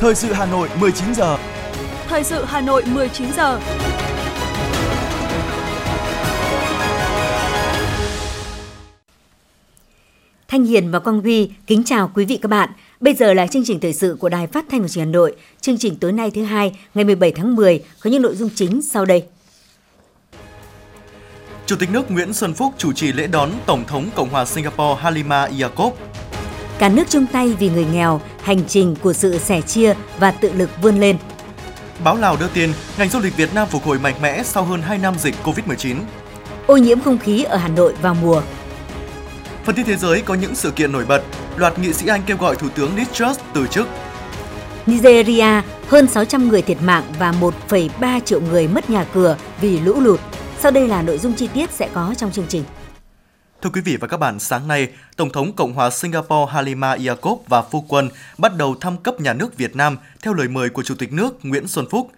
Thời sự Hà Nội 19 giờ. Thời sự Hà Nội 19 giờ. Thanh Hiền và Quang Huy kính chào quý vị các bạn. Bây giờ là chương trình thời sự của Đài Phát thanh và Truyền hình Hà Nội. Chương trình tối nay thứ hai, ngày 17 tháng 10 có những nội dung chính sau đây. Chủ tịch nước Nguyễn Xuân Phúc chủ trì lễ đón Tổng thống Cộng hòa Singapore Halima Yacob. Cả nước chung tay vì người nghèo, hành trình của sự sẻ chia và tự lực vươn lên. Báo Lào đưa tin, ngành du lịch Việt Nam phục hồi mạnh mẽ sau hơn 2 năm dịch Covid-19. Ô nhiễm không khí ở Hà Nội vào mùa. Phần tin thế giới có những sự kiện nổi bật. Loạt nghị sĩ Anh kêu gọi Thủ tướng Liz Truss từ chức. Nigeria, hơn 600 người thiệt mạng và 1,3 triệu người mất nhà cửa vì lũ lụt. Sau đây là nội dung chi tiết sẽ có trong chương trình. Thưa quý vị và các bạn, sáng nay, Tổng thống Cộng hòa Singapore Halima Yacob và phu quân bắt đầu thăm cấp nhà nước Việt Nam theo lời mời của Chủ tịch nước Nguyễn Xuân Phúc.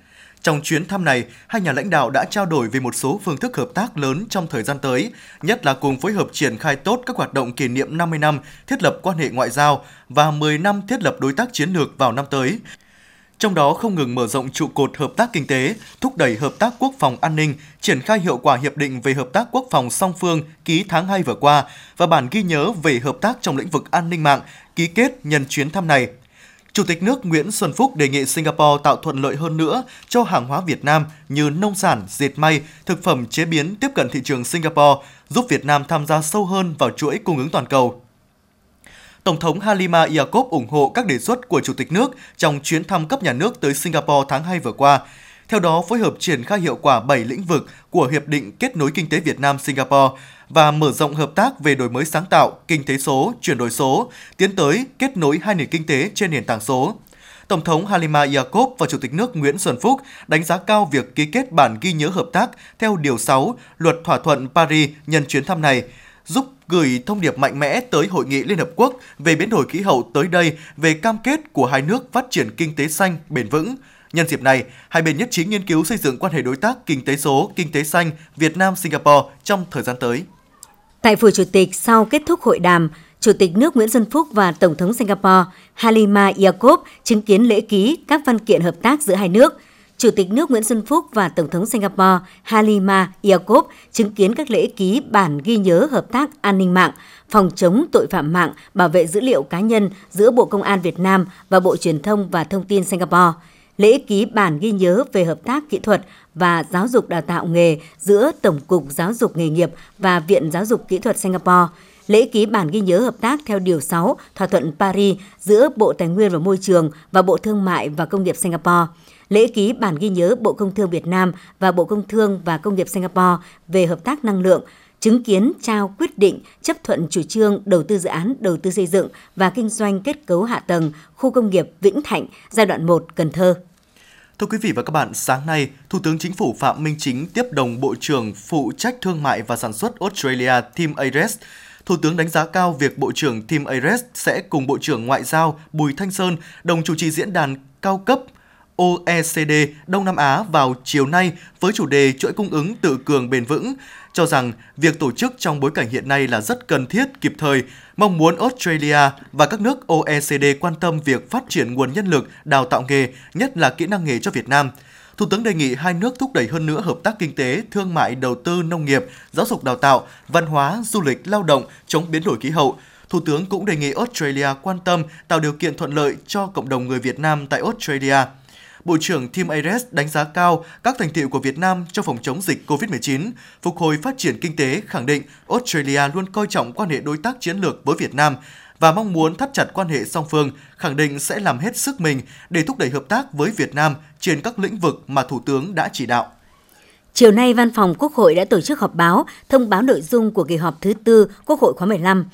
Trong chuyến thăm này, hai nhà lãnh đạo đã trao đổi về một số phương thức hợp tác lớn trong thời gian tới, nhất là cùng phối hợp triển khai tốt các hoạt động kỷ niệm 50 năm thiết lập quan hệ ngoại giao và 10 năm thiết lập đối tác chiến lược vào năm tới, trong đó không ngừng mở rộng trụ cột hợp tác kinh tế, thúc đẩy hợp tác quốc phòng an ninh, triển khai hiệu quả hiệp định về hợp tác quốc phòng song phương ký tháng 2 vừa qua và bản ghi nhớ về hợp tác trong lĩnh vực an ninh mạng ký kết nhân chuyến thăm này. Chủ tịch nước Nguyễn Xuân Phúc đề nghị Singapore tạo thuận lợi hơn nữa cho hàng hóa Việt Nam như nông sản, dệt may, thực phẩm chế biến tiếp cận thị trường Singapore, giúp Việt Nam tham gia sâu hơn vào chuỗi cung ứng toàn cầu. Tổng thống Halima Yacob ủng hộ các đề xuất của Chủ tịch nước trong chuyến thăm cấp nhà nước tới Singapore tháng 2 vừa qua. Theo đó, phối hợp triển khai hiệu quả 7 lĩnh vực của Hiệp định Kết nối Kinh tế Việt Nam-Singapore và mở rộng hợp tác về đổi mới sáng tạo, kinh tế số, chuyển đổi số, tiến tới kết nối hai nền kinh tế trên nền tảng số. Tổng thống Halima Yacob và Chủ tịch nước Nguyễn Xuân Phúc đánh giá cao việc ký kết bản ghi nhớ hợp tác theo Điều 6 Luật Thỏa thuận Paris nhân chuyến thăm này, giúp gửi thông điệp mạnh mẽ tới Hội nghị Liên Hợp Quốc về biến đổi khí hậu tới đây về cam kết của hai nước phát triển kinh tế xanh, bền vững. Nhân dịp này, hai bên nhất trí nghiên cứu xây dựng quan hệ đối tác kinh tế số, kinh tế xanh Việt Nam-Singapore trong thời gian tới. Tại Phủ Chủ tịch, sau kết thúc hội đàm, Chủ tịch nước Nguyễn Xuân Phúc và Tổng thống Singapore Halima Yacob chứng kiến lễ ký các văn kiện hợp tác giữa hai nước – Chủ tịch nước Nguyễn Xuân Phúc và Tổng thống Singapore Halima Yacob chứng kiến các lễ ký bản ghi nhớ hợp tác an ninh mạng, phòng chống tội phạm mạng, bảo vệ dữ liệu cá nhân giữa Bộ Công an Việt Nam và Bộ Truyền thông và Thông tin Singapore, lễ ký bản ghi nhớ về hợp tác kỹ thuật và giáo dục đào tạo nghề giữa Tổng cục Giáo dục nghề nghiệp và Viện Giáo dục Kỹ thuật Singapore, lễ ký bản ghi nhớ hợp tác theo Điều 6 Thỏa thuận Paris giữa Bộ Tài nguyên và Môi trường và Bộ Thương mại và Công nghiệp Singapore, lễ ký bản ghi nhớ Bộ Công Thương Việt Nam và Bộ Công Thương và Công nghiệp Singapore về hợp tác năng lượng, chứng kiến trao quyết định chấp thuận chủ trương đầu tư dự án đầu tư xây dựng và kinh doanh kết cấu hạ tầng khu công nghiệp Vĩnh Thạnh giai đoạn 1 Cần Thơ. Thưa quý vị và các bạn, sáng nay, Thủ tướng Chính phủ Phạm Minh Chính tiếp đồng Bộ trưởng phụ trách thương mại và sản xuất Australia Tim Ayres. Thủ tướng đánh giá cao việc Bộ trưởng Tim Ayres sẽ cùng Bộ trưởng Ngoại giao Bùi Thanh Sơn đồng chủ trì diễn đàn cao cấp OECD Đông Nam Á vào chiều nay với chủ đề chuỗi cung ứng tự cường bền vững, cho rằng việc tổ chức trong bối cảnh hiện nay là rất cần thiết, kịp thời, mong muốn Australia và các nước OECD quan tâm việc phát triển nguồn nhân lực, đào tạo nghề, nhất là kỹ năng nghề cho Việt Nam. Thủ tướng đề nghị hai nước thúc đẩy hơn nữa hợp tác kinh tế, thương mại, đầu tư, nông nghiệp, giáo dục đào tạo, văn hóa, du lịch, lao động, chống biến đổi khí hậu. Thủ tướng cũng đề nghị Australia quan tâm tạo điều kiện thuận lợi cho cộng đồng người Việt Nam tại Australia – Bộ trưởng Tim Ayres đánh giá cao các thành tiệu của Việt Nam trong phòng chống dịch COVID-19, phục hồi phát triển kinh tế, khẳng định Australia luôn coi trọng quan hệ đối tác chiến lược với Việt Nam và mong muốn thắt chặt quan hệ song phương, khẳng định sẽ làm hết sức mình để thúc đẩy hợp tác với Việt Nam trên các lĩnh vực mà Thủ tướng đã chỉ đạo. Chiều nay, Văn phòng Quốc hội đã tổ chức họp báo thông báo nội dung của kỳ họp thứ tư Quốc hội khóa 15.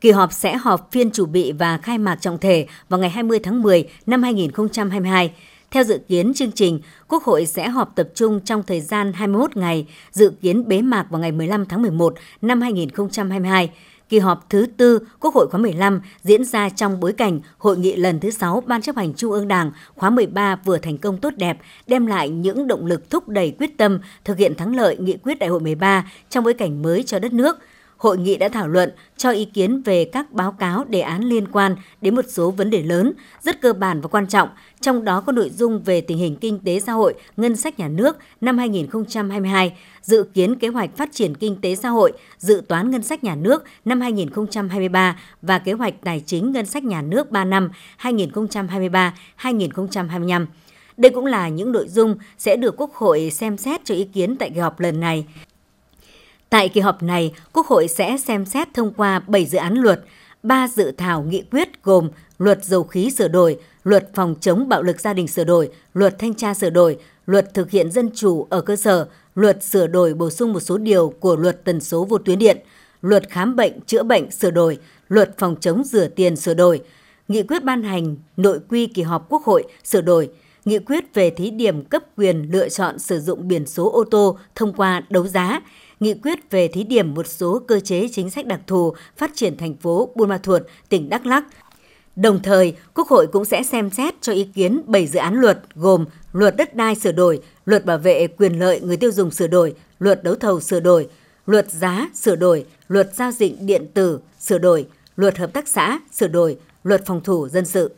Kỳ họp sẽ họp phiên chủ bị và khai mạc trọng thể vào ngày 20 tháng 10 năm 2022. Theo dự kiến chương trình, Quốc hội sẽ họp tập trung trong thời gian 21 ngày, dự kiến bế mạc vào ngày 15 tháng 11 năm 2022. Kỳ họp thứ tư Quốc hội khóa 15 diễn ra trong bối cảnh hội nghị lần thứ 6 Ban chấp hành Trung ương Đảng khóa 13 vừa thành công tốt đẹp, đem lại những động lực thúc đẩy quyết tâm thực hiện thắng lợi nghị quyết đại hội 13 trong bối cảnh mới cho đất nước – hội nghị đã thảo luận cho ý kiến về các báo cáo đề án liên quan đến một số vấn đề lớn, rất cơ bản và quan trọng, trong đó có nội dung về tình hình kinh tế xã hội, ngân sách nhà nước năm 2022, dự kiến kế hoạch phát triển kinh tế xã hội, dự toán ngân sách nhà nước năm 2023 và kế hoạch tài chính ngân sách nhà nước 3 năm 2023-2025. Đây cũng là những nội dung sẽ được Quốc hội xem xét cho ý kiến tại kỳ họp lần này. Tại kỳ họp này, Quốc hội sẽ xem xét thông qua 7 dự án luật, 3 dự thảo nghị quyết gồm Luật dầu khí sửa đổi, Luật phòng chống bạo lực gia đình sửa đổi, Luật thanh tra sửa đổi, Luật thực hiện dân chủ ở cơ sở, Luật sửa đổi bổ sung một số điều của Luật tần số vô tuyến điện, Luật khám bệnh chữa bệnh sửa đổi, Luật phòng chống rửa tiền sửa đổi, Nghị quyết ban hành nội quy kỳ họp Quốc hội sửa đổi, Nghị quyết về thí điểm cấp quyền lựa chọn sử dụng biển số ô tô thông qua đấu giá, nghị quyết về thí điểm một số cơ chế chính sách đặc thù phát triển thành phố Buôn Ma Thuột, tỉnh Đắk Lắk. Đồng thời, Quốc hội cũng sẽ xem xét cho ý kiến 7 dự án luật gồm Luật đất đai sửa đổi, Luật bảo vệ quyền lợi người tiêu dùng sửa đổi, Luật đấu thầu sửa đổi, Luật giá sửa đổi, Luật giao dịch điện tử sửa đổi, Luật hợp tác xã sửa đổi, Luật phòng thủ dân sự.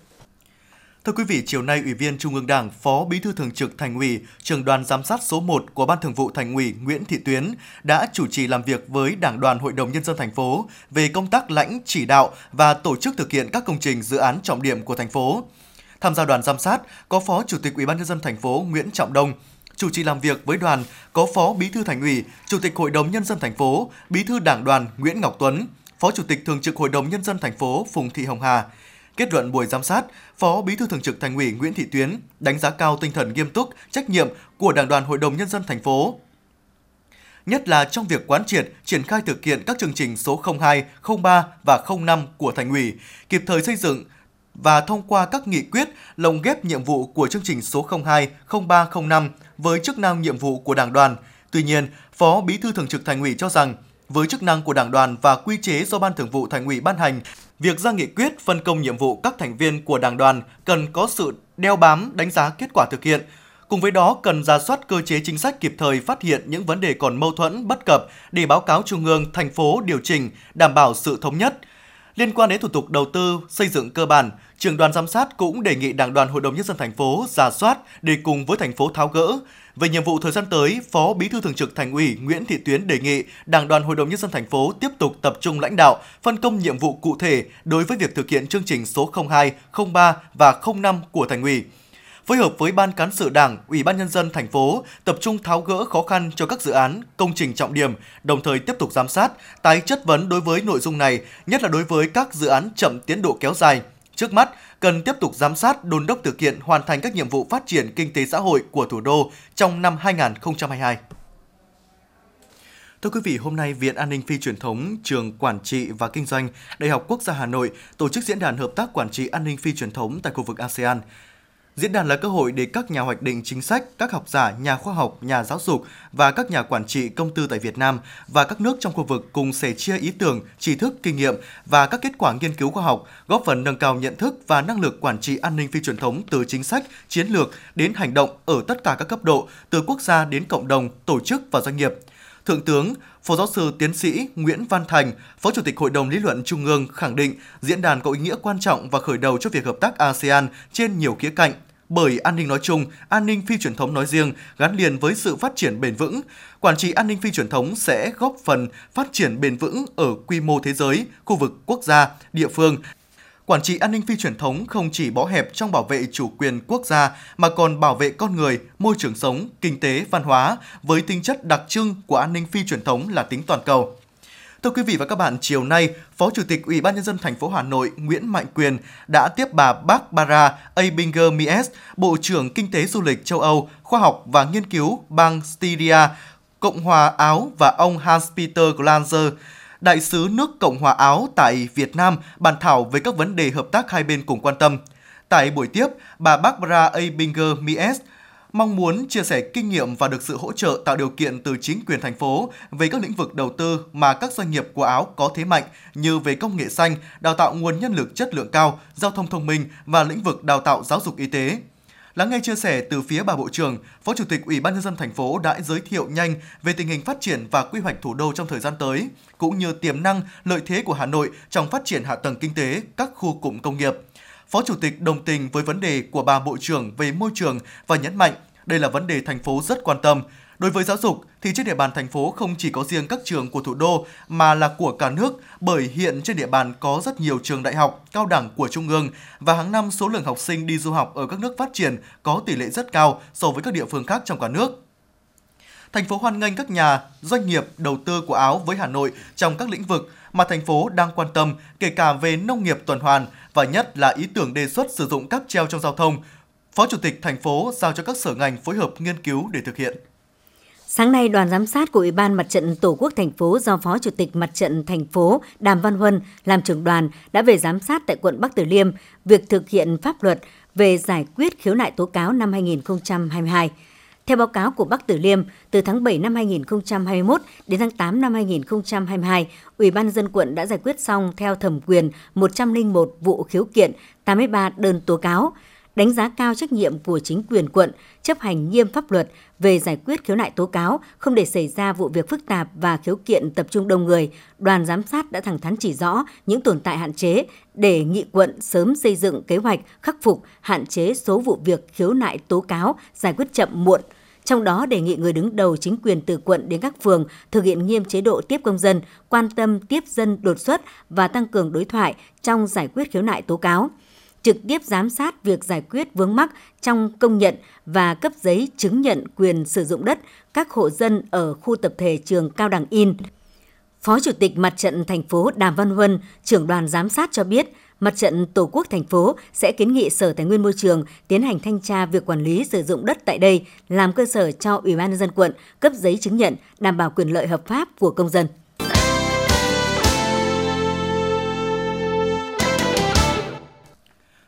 Thưa quý vị, chiều nay Ủy viên Trung ương Đảng, Phó Bí thư Thường trực Thành ủy, Trưởng đoàn giám sát số 1 của Ban Thường vụ Thành ủy Nguyễn Thị Tuyến đã chủ trì làm việc với Đảng đoàn Hội đồng nhân dân thành phố về công tác lãnh chỉ đạo và tổ chức thực hiện các công trình dự án trọng điểm của thành phố. Tham gia đoàn giám sát có Phó Chủ tịch Ủy ban nhân dân thành phố Nguyễn Trọng Đông, chủ trì làm việc với đoàn có Phó Bí thư Thành ủy, Chủ tịch Hội đồng nhân dân thành phố, Bí thư Đảng đoàn Nguyễn Ngọc Tuấn, Phó Chủ tịch Thường trực Hội đồng nhân dân thành phố Phùng Thị Hồng Hà. Kết luận buổi giám sát, Phó Bí thư Thường trực Thành ủy Nguyễn Thị Tuyến đánh giá cao tinh thần nghiêm túc, trách nhiệm của Đảng đoàn Hội đồng nhân dân thành phố, nhất là trong việc quán triệt, triển khai thực hiện các chương trình số 02, 03 và 05 của Thành ủy, kịp thời xây dựng và thông qua các nghị quyết lồng ghép nhiệm vụ của chương trình số 02, 03, 05 với chức năng nhiệm vụ của Đảng đoàn. Tuy nhiên, Phó Bí thư Thường trực Thành ủy cho rằng với chức năng của Đảng đoàn và quy chế do Ban Thường vụ Thành ủy ban hành Việc ra nghị quyết phân công nhiệm vụ các thành viên của đảng đoàn cần có sự đeo bám đánh giá kết quả thực hiện. Cùng với đó cần ra soát cơ chế chính sách kịp thời phát hiện những vấn đề còn mâu thuẫn bất cập để báo cáo Trung ương, thành phố điều chỉnh, đảm bảo sự thống nhất. Liên quan đến thủ tục đầu tư, xây dựng cơ bản, trường đoàn giám sát cũng đề nghị Đảng đoàn Hội đồng nhân dân thành phố ra soát để cùng với thành phố tháo gỡ, về nhiệm vụ thời gian tới, Phó Bí thư Thường trực Thành ủy Nguyễn Thị Tuyến đề nghị Đảng đoàn Hội đồng nhân dân thành phố tiếp tục tập trung lãnh đạo, phân công nhiệm vụ cụ thể đối với việc thực hiện chương trình số 02, 03 và 05 của Thành ủy phối hợp với Ban cán sự Đảng, Ủy ban nhân dân thành phố tập trung tháo gỡ khó khăn cho các dự án, công trình trọng điểm, đồng thời tiếp tục giám sát, tái chất vấn đối với nội dung này, nhất là đối với các dự án chậm tiến độ kéo dài. Trước mắt, cần tiếp tục giám sát, đôn đốc thực hiện hoàn thành các nhiệm vụ phát triển kinh tế xã hội của thủ đô trong năm 2022. Thưa quý vị, hôm nay Viện An ninh Phi truyền thống, Trường Quản trị và Kinh doanh, Đại học Quốc gia Hà Nội tổ chức diễn đàn hợp tác quản trị an ninh phi truyền thống tại khu vực ASEAN. Diễn đàn là cơ hội để các nhà hoạch định chính sách, các học giả, nhà khoa học, nhà giáo dục và các nhà quản trị công tư tại Việt Nam và các nước trong khu vực cùng sẻ chia ý tưởng, tri thức, kinh nghiệm và các kết quả nghiên cứu khoa học, góp phần nâng cao nhận thức và năng lực quản trị an ninh phi truyền thống từ chính sách, chiến lược đến hành động ở tất cả các cấp độ, từ quốc gia đến cộng đồng, tổ chức và doanh nghiệp. Thượng tướng, Phó giáo sư tiến sĩ Nguyễn Văn Thành, Phó Chủ tịch Hội đồng Lý luận Trung ương khẳng định diễn đàn có ý nghĩa quan trọng và khởi đầu cho việc hợp tác ASEAN trên nhiều khía cạnh, bởi an ninh nói chung, an ninh phi truyền thống nói riêng gắn liền với sự phát triển bền vững. Quản trị an ninh phi truyền thống sẽ góp phần phát triển bền vững ở quy mô thế giới, khu vực quốc gia, địa phương. Quản trị an ninh phi truyền thống không chỉ bó hẹp trong bảo vệ chủ quyền quốc gia mà còn bảo vệ con người, môi trường sống, kinh tế, văn hóa với tính chất đặc trưng của an ninh phi truyền thống là tính toàn cầu. Thưa quý vị và các bạn, chiều nay, Phó Chủ tịch Ủy ban nhân dân thành phố Hà Nội Nguyễn Mạnh Quyền đã tiếp bà Barbara Abinger Mies, Bộ trưởng Kinh tế Du lịch châu Âu, Khoa học và Nghiên cứu bang Styria, Cộng hòa Áo và ông Hans-Peter Glanzer, đại sứ nước Cộng hòa Áo tại Việt Nam bàn thảo về các vấn đề hợp tác hai bên cùng quan tâm. Tại buổi tiếp, bà Barbara Abinger Mies mong muốn chia sẻ kinh nghiệm và được sự hỗ trợ tạo điều kiện từ chính quyền thành phố về các lĩnh vực đầu tư mà các doanh nghiệp của Áo có thế mạnh như về công nghệ xanh, đào tạo nguồn nhân lực chất lượng cao, giao thông thông minh và lĩnh vực đào tạo giáo dục y tế. Lắng nghe chia sẻ từ phía bà Bộ trưởng, Phó Chủ tịch Ủy ban nhân dân thành phố đã giới thiệu nhanh về tình hình phát triển và quy hoạch thủ đô trong thời gian tới, cũng như tiềm năng, lợi thế của Hà Nội trong phát triển hạ tầng kinh tế các khu cụm công nghiệp. Phó Chủ tịch đồng tình với vấn đề của bà Bộ trưởng về môi trường và nhấn mạnh đây là vấn đề thành phố rất quan tâm. Đối với giáo dục thì trên địa bàn thành phố không chỉ có riêng các trường của thủ đô mà là của cả nước bởi hiện trên địa bàn có rất nhiều trường đại học, cao đẳng của trung ương và hàng năm số lượng học sinh đi du học ở các nước phát triển có tỷ lệ rất cao so với các địa phương khác trong cả nước. Thành phố hoan nghênh các nhà, doanh nghiệp đầu tư của Áo với Hà Nội trong các lĩnh vực mà thành phố đang quan tâm, kể cả về nông nghiệp tuần hoàn và nhất là ý tưởng đề xuất sử dụng cáp treo trong giao thông. Phó Chủ tịch thành phố giao cho các sở ngành phối hợp nghiên cứu để thực hiện. Sáng nay, đoàn giám sát của Ủy ban Mặt trận Tổ quốc thành phố do Phó Chủ tịch Mặt trận thành phố Đàm Văn Huân làm trưởng đoàn đã về giám sát tại quận Bắc Từ Liêm việc thực hiện pháp luật về giải quyết khiếu nại tố cáo năm 2022. Theo báo cáo của Bắc Tử Liêm, từ tháng 7 năm 2021 đến tháng 8 năm 2022, Ủy ban dân quận đã giải quyết xong theo thẩm quyền 101 vụ khiếu kiện, 83 đơn tố cáo, đánh giá cao trách nhiệm của chính quyền quận chấp hành nghiêm pháp luật về giải quyết khiếu nại tố cáo, không để xảy ra vụ việc phức tạp và khiếu kiện tập trung đông người. Đoàn giám sát đã thẳng thắn chỉ rõ những tồn tại hạn chế để nghị quận sớm xây dựng kế hoạch khắc phục hạn chế số vụ việc khiếu nại tố cáo giải quyết chậm muộn – trong đó đề nghị người đứng đầu chính quyền từ quận đến các phường thực hiện nghiêm chế độ tiếp công dân, quan tâm tiếp dân đột xuất và tăng cường đối thoại trong giải quyết khiếu nại tố cáo trực tiếp giám sát việc giải quyết vướng mắc trong công nhận và cấp giấy chứng nhận quyền sử dụng đất các hộ dân ở khu tập thể trường Cao Đẳng In. Phó Chủ tịch Mặt trận thành phố Đàm Văn Huân, trưởng đoàn giám sát cho biết, Mặt trận Tổ quốc thành phố sẽ kiến nghị Sở Tài nguyên Môi trường tiến hành thanh tra việc quản lý sử dụng đất tại đây, làm cơ sở cho Ủy ban nhân dân quận cấp giấy chứng nhận đảm bảo quyền lợi hợp pháp của công dân.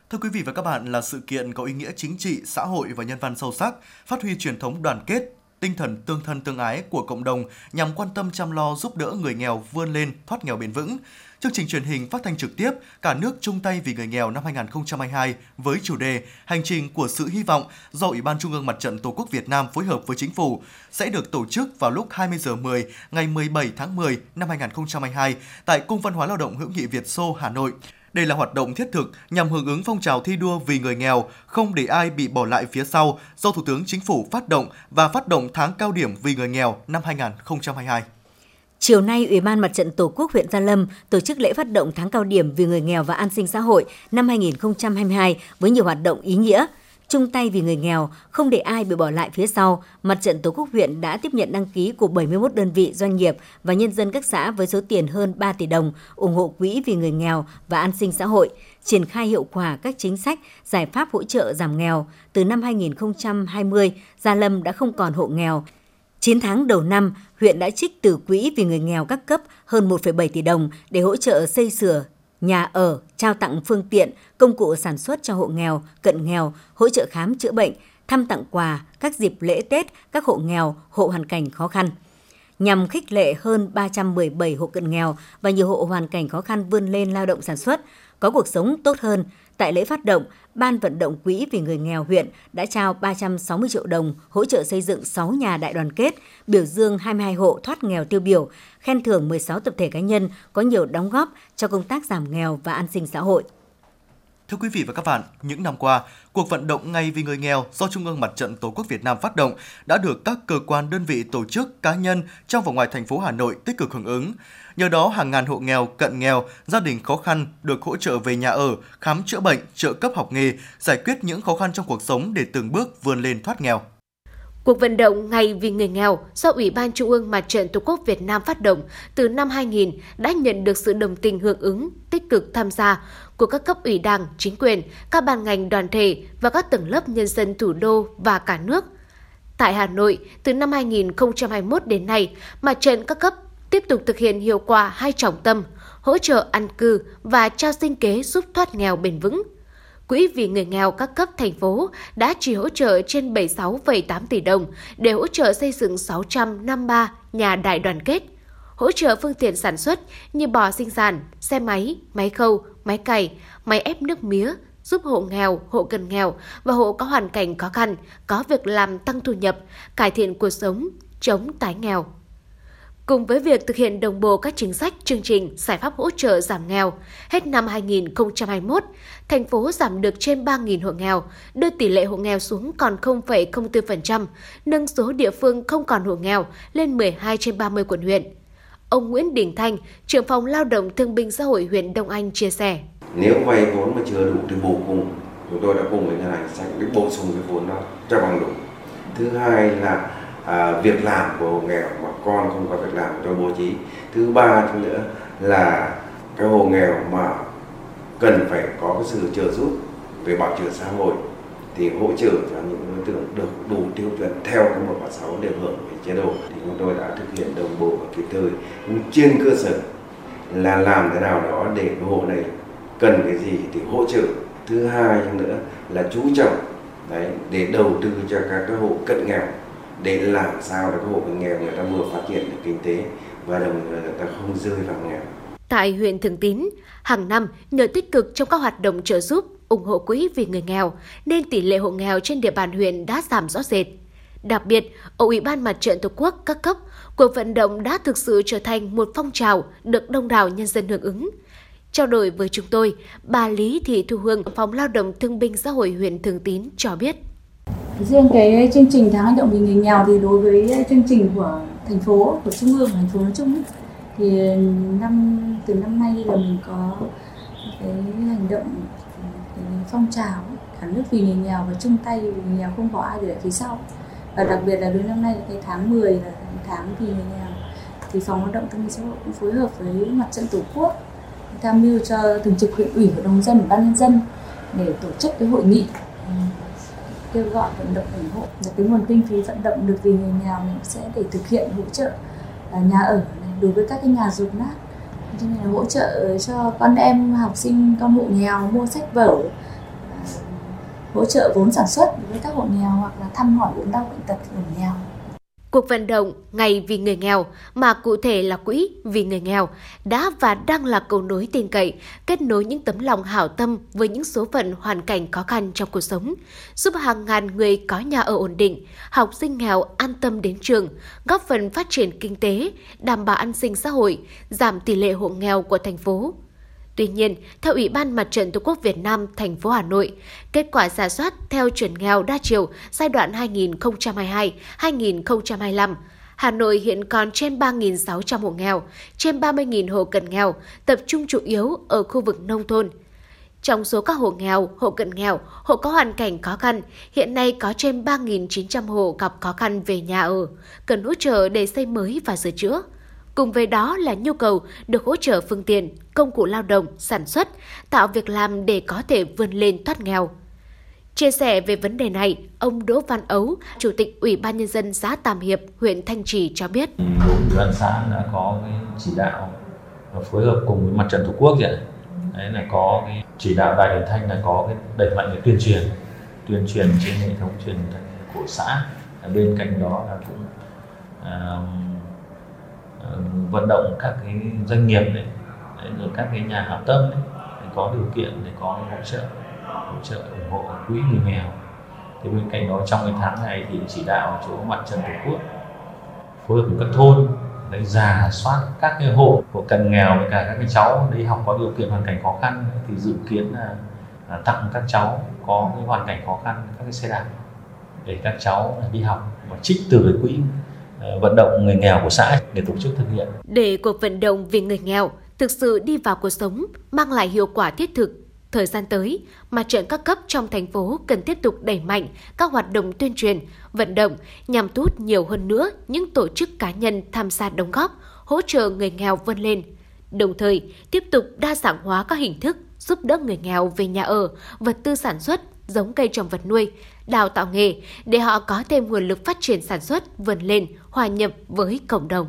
Thưa quý vị và các bạn, là sự kiện có ý nghĩa chính trị, xã hội và nhân văn sâu sắc, phát huy truyền thống đoàn kết, tinh thần tương thân tương ái của cộng đồng nhằm quan tâm chăm lo giúp đỡ người nghèo vươn lên thoát nghèo bền vững. Chương trình truyền hình phát thanh trực tiếp Cả nước chung tay vì người nghèo năm 2022 với chủ đề Hành trình của sự hy vọng do Ủy ban Trung ương Mặt trận Tổ quốc Việt Nam phối hợp với chính phủ sẽ được tổ chức vào lúc 20 giờ 10 ngày 17 tháng 10 năm 2022 tại Cung văn hóa lao động hữu nghị Việt Xô, Hà Nội. Đây là hoạt động thiết thực nhằm hưởng ứng phong trào thi đua vì người nghèo, không để ai bị bỏ lại phía sau do Thủ tướng Chính phủ phát động và phát động tháng cao điểm vì người nghèo năm 2022. Chiều nay, Ủy ban Mặt trận Tổ quốc huyện Gia Lâm tổ chức lễ phát động tháng cao điểm vì người nghèo và an sinh xã hội năm 2022 với nhiều hoạt động ý nghĩa – chung tay vì người nghèo, không để ai bị bỏ lại phía sau, Mặt trận Tổ quốc huyện đã tiếp nhận đăng ký của 71 đơn vị doanh nghiệp và nhân dân các xã với số tiền hơn 3 tỷ đồng ủng hộ quỹ vì người nghèo và an sinh xã hội, triển khai hiệu quả các chính sách, giải pháp hỗ trợ giảm nghèo. Từ năm 2020, Gia Lâm đã không còn hộ nghèo. 9 tháng đầu năm, huyện đã trích từ quỹ vì người nghèo các cấp hơn 1,7 tỷ đồng để hỗ trợ xây sửa nhà ở, trao tặng phương tiện, công cụ sản xuất cho hộ nghèo, cận nghèo, hỗ trợ khám chữa bệnh, thăm tặng quà các dịp lễ Tết các hộ nghèo, hộ hoàn cảnh khó khăn. Nhằm khích lệ hơn 317 hộ cận nghèo và nhiều hộ hoàn cảnh khó khăn vươn lên lao động sản xuất, có cuộc sống tốt hơn, tại lễ phát động, Ban vận động quỹ vì người nghèo huyện đã trao 360 triệu đồng hỗ trợ xây dựng 6 nhà đại đoàn kết, biểu dương 22 hộ thoát nghèo tiêu biểu, khen thưởng 16 tập thể cá nhân có nhiều đóng góp cho công tác giảm nghèo và an sinh xã hội. Thưa quý vị và các bạn, những năm qua, cuộc vận động Ngày vì người nghèo do Trung ương Mặt trận Tổ quốc Việt Nam phát động đã được các cơ quan, đơn vị, tổ chức, cá nhân trong và ngoài thành phố Hà Nội tích cực hưởng ứng. Nhờ đó, hàng ngàn hộ nghèo, cận nghèo, gia đình khó khăn được hỗ trợ về nhà ở, khám chữa bệnh, trợ cấp học nghề, giải quyết những khó khăn trong cuộc sống để từng bước vươn lên thoát nghèo. Cuộc vận động Ngày vì người nghèo do Ủy ban Trung ương Mặt trận Tổ quốc Việt Nam phát động từ năm 2000 đã nhận được sự đồng tình hưởng ứng, tích cực tham gia của các cấp ủy đảng, chính quyền, các ban ngành đoàn thể và các tầng lớp nhân dân thủ đô và cả nước. Tại Hà Nội, từ năm 2021 đến nay, mặt trận các cấp tiếp tục thực hiện hiệu quả hai trọng tâm, hỗ trợ ăn cư và trao sinh kế giúp thoát nghèo bền vững. Quỹ vì người nghèo các cấp thành phố đã chỉ hỗ trợ trên 76,8 tỷ đồng để hỗ trợ xây dựng 653 nhà đại đoàn kết, hỗ trợ phương tiện sản xuất như bò sinh sản, xe máy, máy khâu, máy cày, máy ép nước mía, giúp hộ nghèo, hộ cần nghèo và hộ có hoàn cảnh khó khăn, có việc làm tăng thu nhập, cải thiện cuộc sống, chống tái nghèo. Cùng với việc thực hiện đồng bộ các chính sách, chương trình, giải pháp hỗ trợ giảm nghèo, hết năm 2021, thành phố giảm được trên 3.000 hộ nghèo, đưa tỷ lệ hộ nghèo xuống còn 0,04%, nâng số địa phương không còn hộ nghèo lên 12 trên 30 quận huyện. Ông Nguyễn Đình Thanh, trưởng phòng lao động thương binh xã hội huyện Đông Anh chia sẻ. Nếu vay vốn mà chưa đủ thì bổ cùng, chúng tôi đã cùng với ngân hàng sách để bổ sung cái vốn đó cho bằng đủ. Thứ hai là à, việc làm của hộ nghèo mà con không có việc làm cho bố trí. Thứ ba nữa là cái hộ nghèo mà cần phải có cái sự trợ giúp về bảo trợ xã hội thì hỗ trợ cho những đối tượng được đủ tiêu chuẩn theo cái một và sáu đều hưởng về chế độ thì chúng tôi đã thực hiện đồng bộ và kịp thời. Nhưng trên cơ sở là làm thế nào đó để cái hộ này cần cái gì thì hỗ trợ. Thứ hai nữa là chú trọng đấy để đầu tư cho các cái hộ cận nghèo để làm sao để các hộ cận nghèo người ta vừa phát triển được kinh tế và đồng thời người ta không rơi vào nghèo. Tại huyện Thường Tín, hàng năm nhờ tích cực trong các hoạt động trợ giúp, ủng hộ quỹ vì người nghèo, nên tỷ lệ hộ nghèo trên địa bàn huyện đã giảm rõ rệt. Đặc biệt, ở Ủy ban Mặt trận Tổ quốc các cấp, cuộc vận động đã thực sự trở thành một phong trào được đông đảo nhân dân hưởng ứng. Trao đổi với chúng tôi, bà Lý Thị Thu Hương, Phòng Lao động Thương binh Xã hội huyện Thường Tín cho biết. Riêng cái chương trình tháng hành động vì người nghèo thì đối với chương trình của thành phố, của trung ương, thành phố nói chung thì năm từ năm nay là mình có cái hành động cái phong trào cả nước vì người nghèo và chung tay vì người nghèo không bỏ ai để lại phía sau. Và đặc biệt là đến năm nay là cái tháng 10 là tháng vì người nghèo thì phòng lao động thương minh xã hội cũng phối hợp với mặt trận tổ quốc tham mưu cho thường trực huyện ủy hội đồng dân ủy ban nhân dân để tổ chức cái hội nghị kêu gọi vận động ủng hộ và cái nguồn kinh phí vận động được vì người nghèo mình sẽ để thực hiện hỗ trợ à, nhà ở này, đối với các cái nhà rột nát. Cho nên là hỗ trợ cho con em học sinh con hộ nghèo mua sách vở à, hỗ trợ vốn sản xuất với các hộ nghèo hoặc là thăm hỏi ốm đau bệnh tật người nghèo. Cuộc vận động Ngày vì người nghèo mà cụ thể là Quỹ vì người nghèo đã và đang là cầu nối tin cậy, kết nối những tấm lòng hảo tâm với những số phận hoàn cảnh khó khăn trong cuộc sống, giúp hàng ngàn người có nhà ở ổn định, học sinh nghèo an tâm đến trường, góp phần phát triển kinh tế, đảm bảo an sinh xã hội, giảm tỷ lệ hộ nghèo của thành phố. Tuy nhiên, theo Ủy ban Mặt trận Tổ quốc Việt Nam thành phố Hà Nội, kết quả giả soát theo chuẩn nghèo đa chiều giai đoạn 2022-2025, Hà Nội hiện còn trên 3.600 hộ nghèo, trên 30.000 hộ cận nghèo, tập trung chủ yếu ở khu vực nông thôn. Trong số các hộ nghèo, hộ cận nghèo, hộ có hoàn cảnh khó khăn, hiện nay có trên 3.900 hộ gặp khó khăn về nhà ở, cần hỗ trợ để xây mới và sửa chữa. Cùng với đó là nhu cầu được hỗ trợ phương tiện, công cụ lao động, sản xuất, tạo việc làm để có thể vươn lên thoát nghèo. Chia sẻ về vấn đề này, ông Đỗ Văn Ấu, Chủ tịch Ủy ban Nhân dân xã Tam Hiệp, huyện Thanh Trì cho biết. Ủy ban xã đã có cái chỉ đạo và phối hợp cùng với mặt trận tổ quốc vậy. Đấy là có cái chỉ đạo Đài Điển Thanh là có cái đẩy mạnh cái tuyên truyền, tuyên truyền trên hệ thống truyền thanh của xã. Bên cạnh đó là cũng uh, vận động các cái doanh nghiệp đấy, đấy rồi các cái nhà hảo tâm đấy, để có điều kiện để có hỗ trợ hỗ trợ ủng hộ quỹ người nghèo. Thì bên cạnh đó trong cái tháng này thì chỉ đạo chỗ mặt trận tổ quốc phối hợp với các thôn để giả soát các cái hộ của cần nghèo với cả các cái cháu đi học có điều kiện hoàn cảnh khó khăn. Thì dự kiến là, là tặng các cháu có cái hoàn cảnh khó khăn các cái xe đạp để các cháu đi học và trích từ cái quỹ Ờ, vận động người nghèo của xã để tổ chức thực hiện. Để cuộc vận động vì người nghèo thực sự đi vào cuộc sống, mang lại hiệu quả thiết thực, thời gian tới, mặt trận các cấp trong thành phố cần tiếp tục đẩy mạnh các hoạt động tuyên truyền, vận động nhằm thu hút nhiều hơn nữa những tổ chức cá nhân tham gia đóng góp, hỗ trợ người nghèo vươn lên. Đồng thời, tiếp tục đa dạng hóa các hình thức giúp đỡ người nghèo về nhà ở, vật tư sản xuất, giống cây trồng vật nuôi, đào tạo nghề để họ có thêm nguồn lực phát triển sản xuất, vươn lên, hòa nhập với cộng đồng.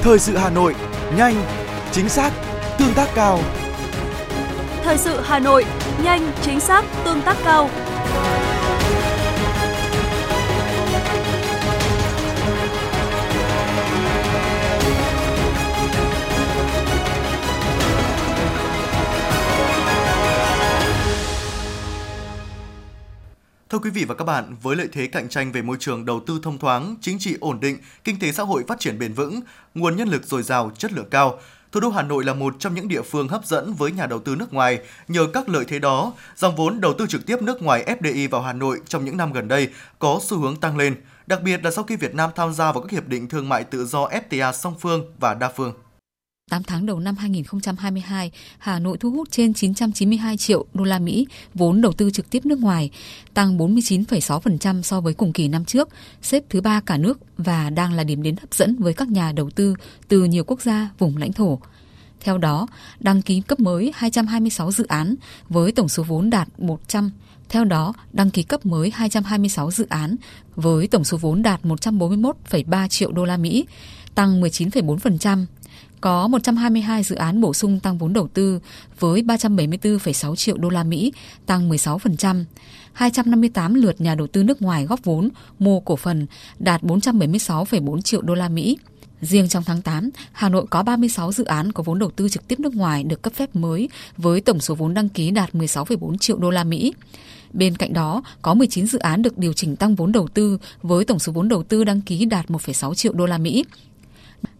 Thời sự Hà Nội, nhanh, chính xác, tương tác cao. Thời sự Hà Nội, nhanh, chính xác, tương tác cao. Thưa quý vị và các bạn, với lợi thế cạnh tranh về môi trường đầu tư thông thoáng, chính trị ổn định, kinh tế xã hội phát triển bền vững, nguồn nhân lực dồi dào, chất lượng cao, thủ đô Hà Nội là một trong những địa phương hấp dẫn với nhà đầu tư nước ngoài. Nhờ các lợi thế đó, dòng vốn đầu tư trực tiếp nước ngoài FDI vào Hà Nội trong những năm gần đây có xu hướng tăng lên, đặc biệt là sau khi Việt Nam tham gia vào các hiệp định thương mại tự do FTA song phương và đa phương. 8 tháng đầu năm 2022, Hà Nội thu hút trên 992 triệu đô la Mỹ vốn đầu tư trực tiếp nước ngoài, tăng 49,6% so với cùng kỳ năm trước, xếp thứ ba cả nước và đang là điểm đến hấp dẫn với các nhà đầu tư từ nhiều quốc gia, vùng lãnh thổ. Theo đó, đăng ký cấp mới 226 dự án với tổng số vốn đạt 100 theo đó, đăng ký cấp mới 226 dự án với tổng số vốn đạt 141,3 triệu đô la Mỹ, tăng 19,4% có 122 dự án bổ sung tăng vốn đầu tư với 374,6 triệu đô la Mỹ, tăng 16%. 258 lượt nhà đầu tư nước ngoài góp vốn mua cổ phần đạt 476,4 triệu đô la Mỹ. Riêng trong tháng 8, Hà Nội có 36 dự án có vốn đầu tư trực tiếp nước ngoài được cấp phép mới với tổng số vốn đăng ký đạt 16,4 triệu đô la Mỹ. Bên cạnh đó, có 19 dự án được điều chỉnh tăng vốn đầu tư với tổng số vốn đầu tư đăng ký đạt 1,6 triệu đô la Mỹ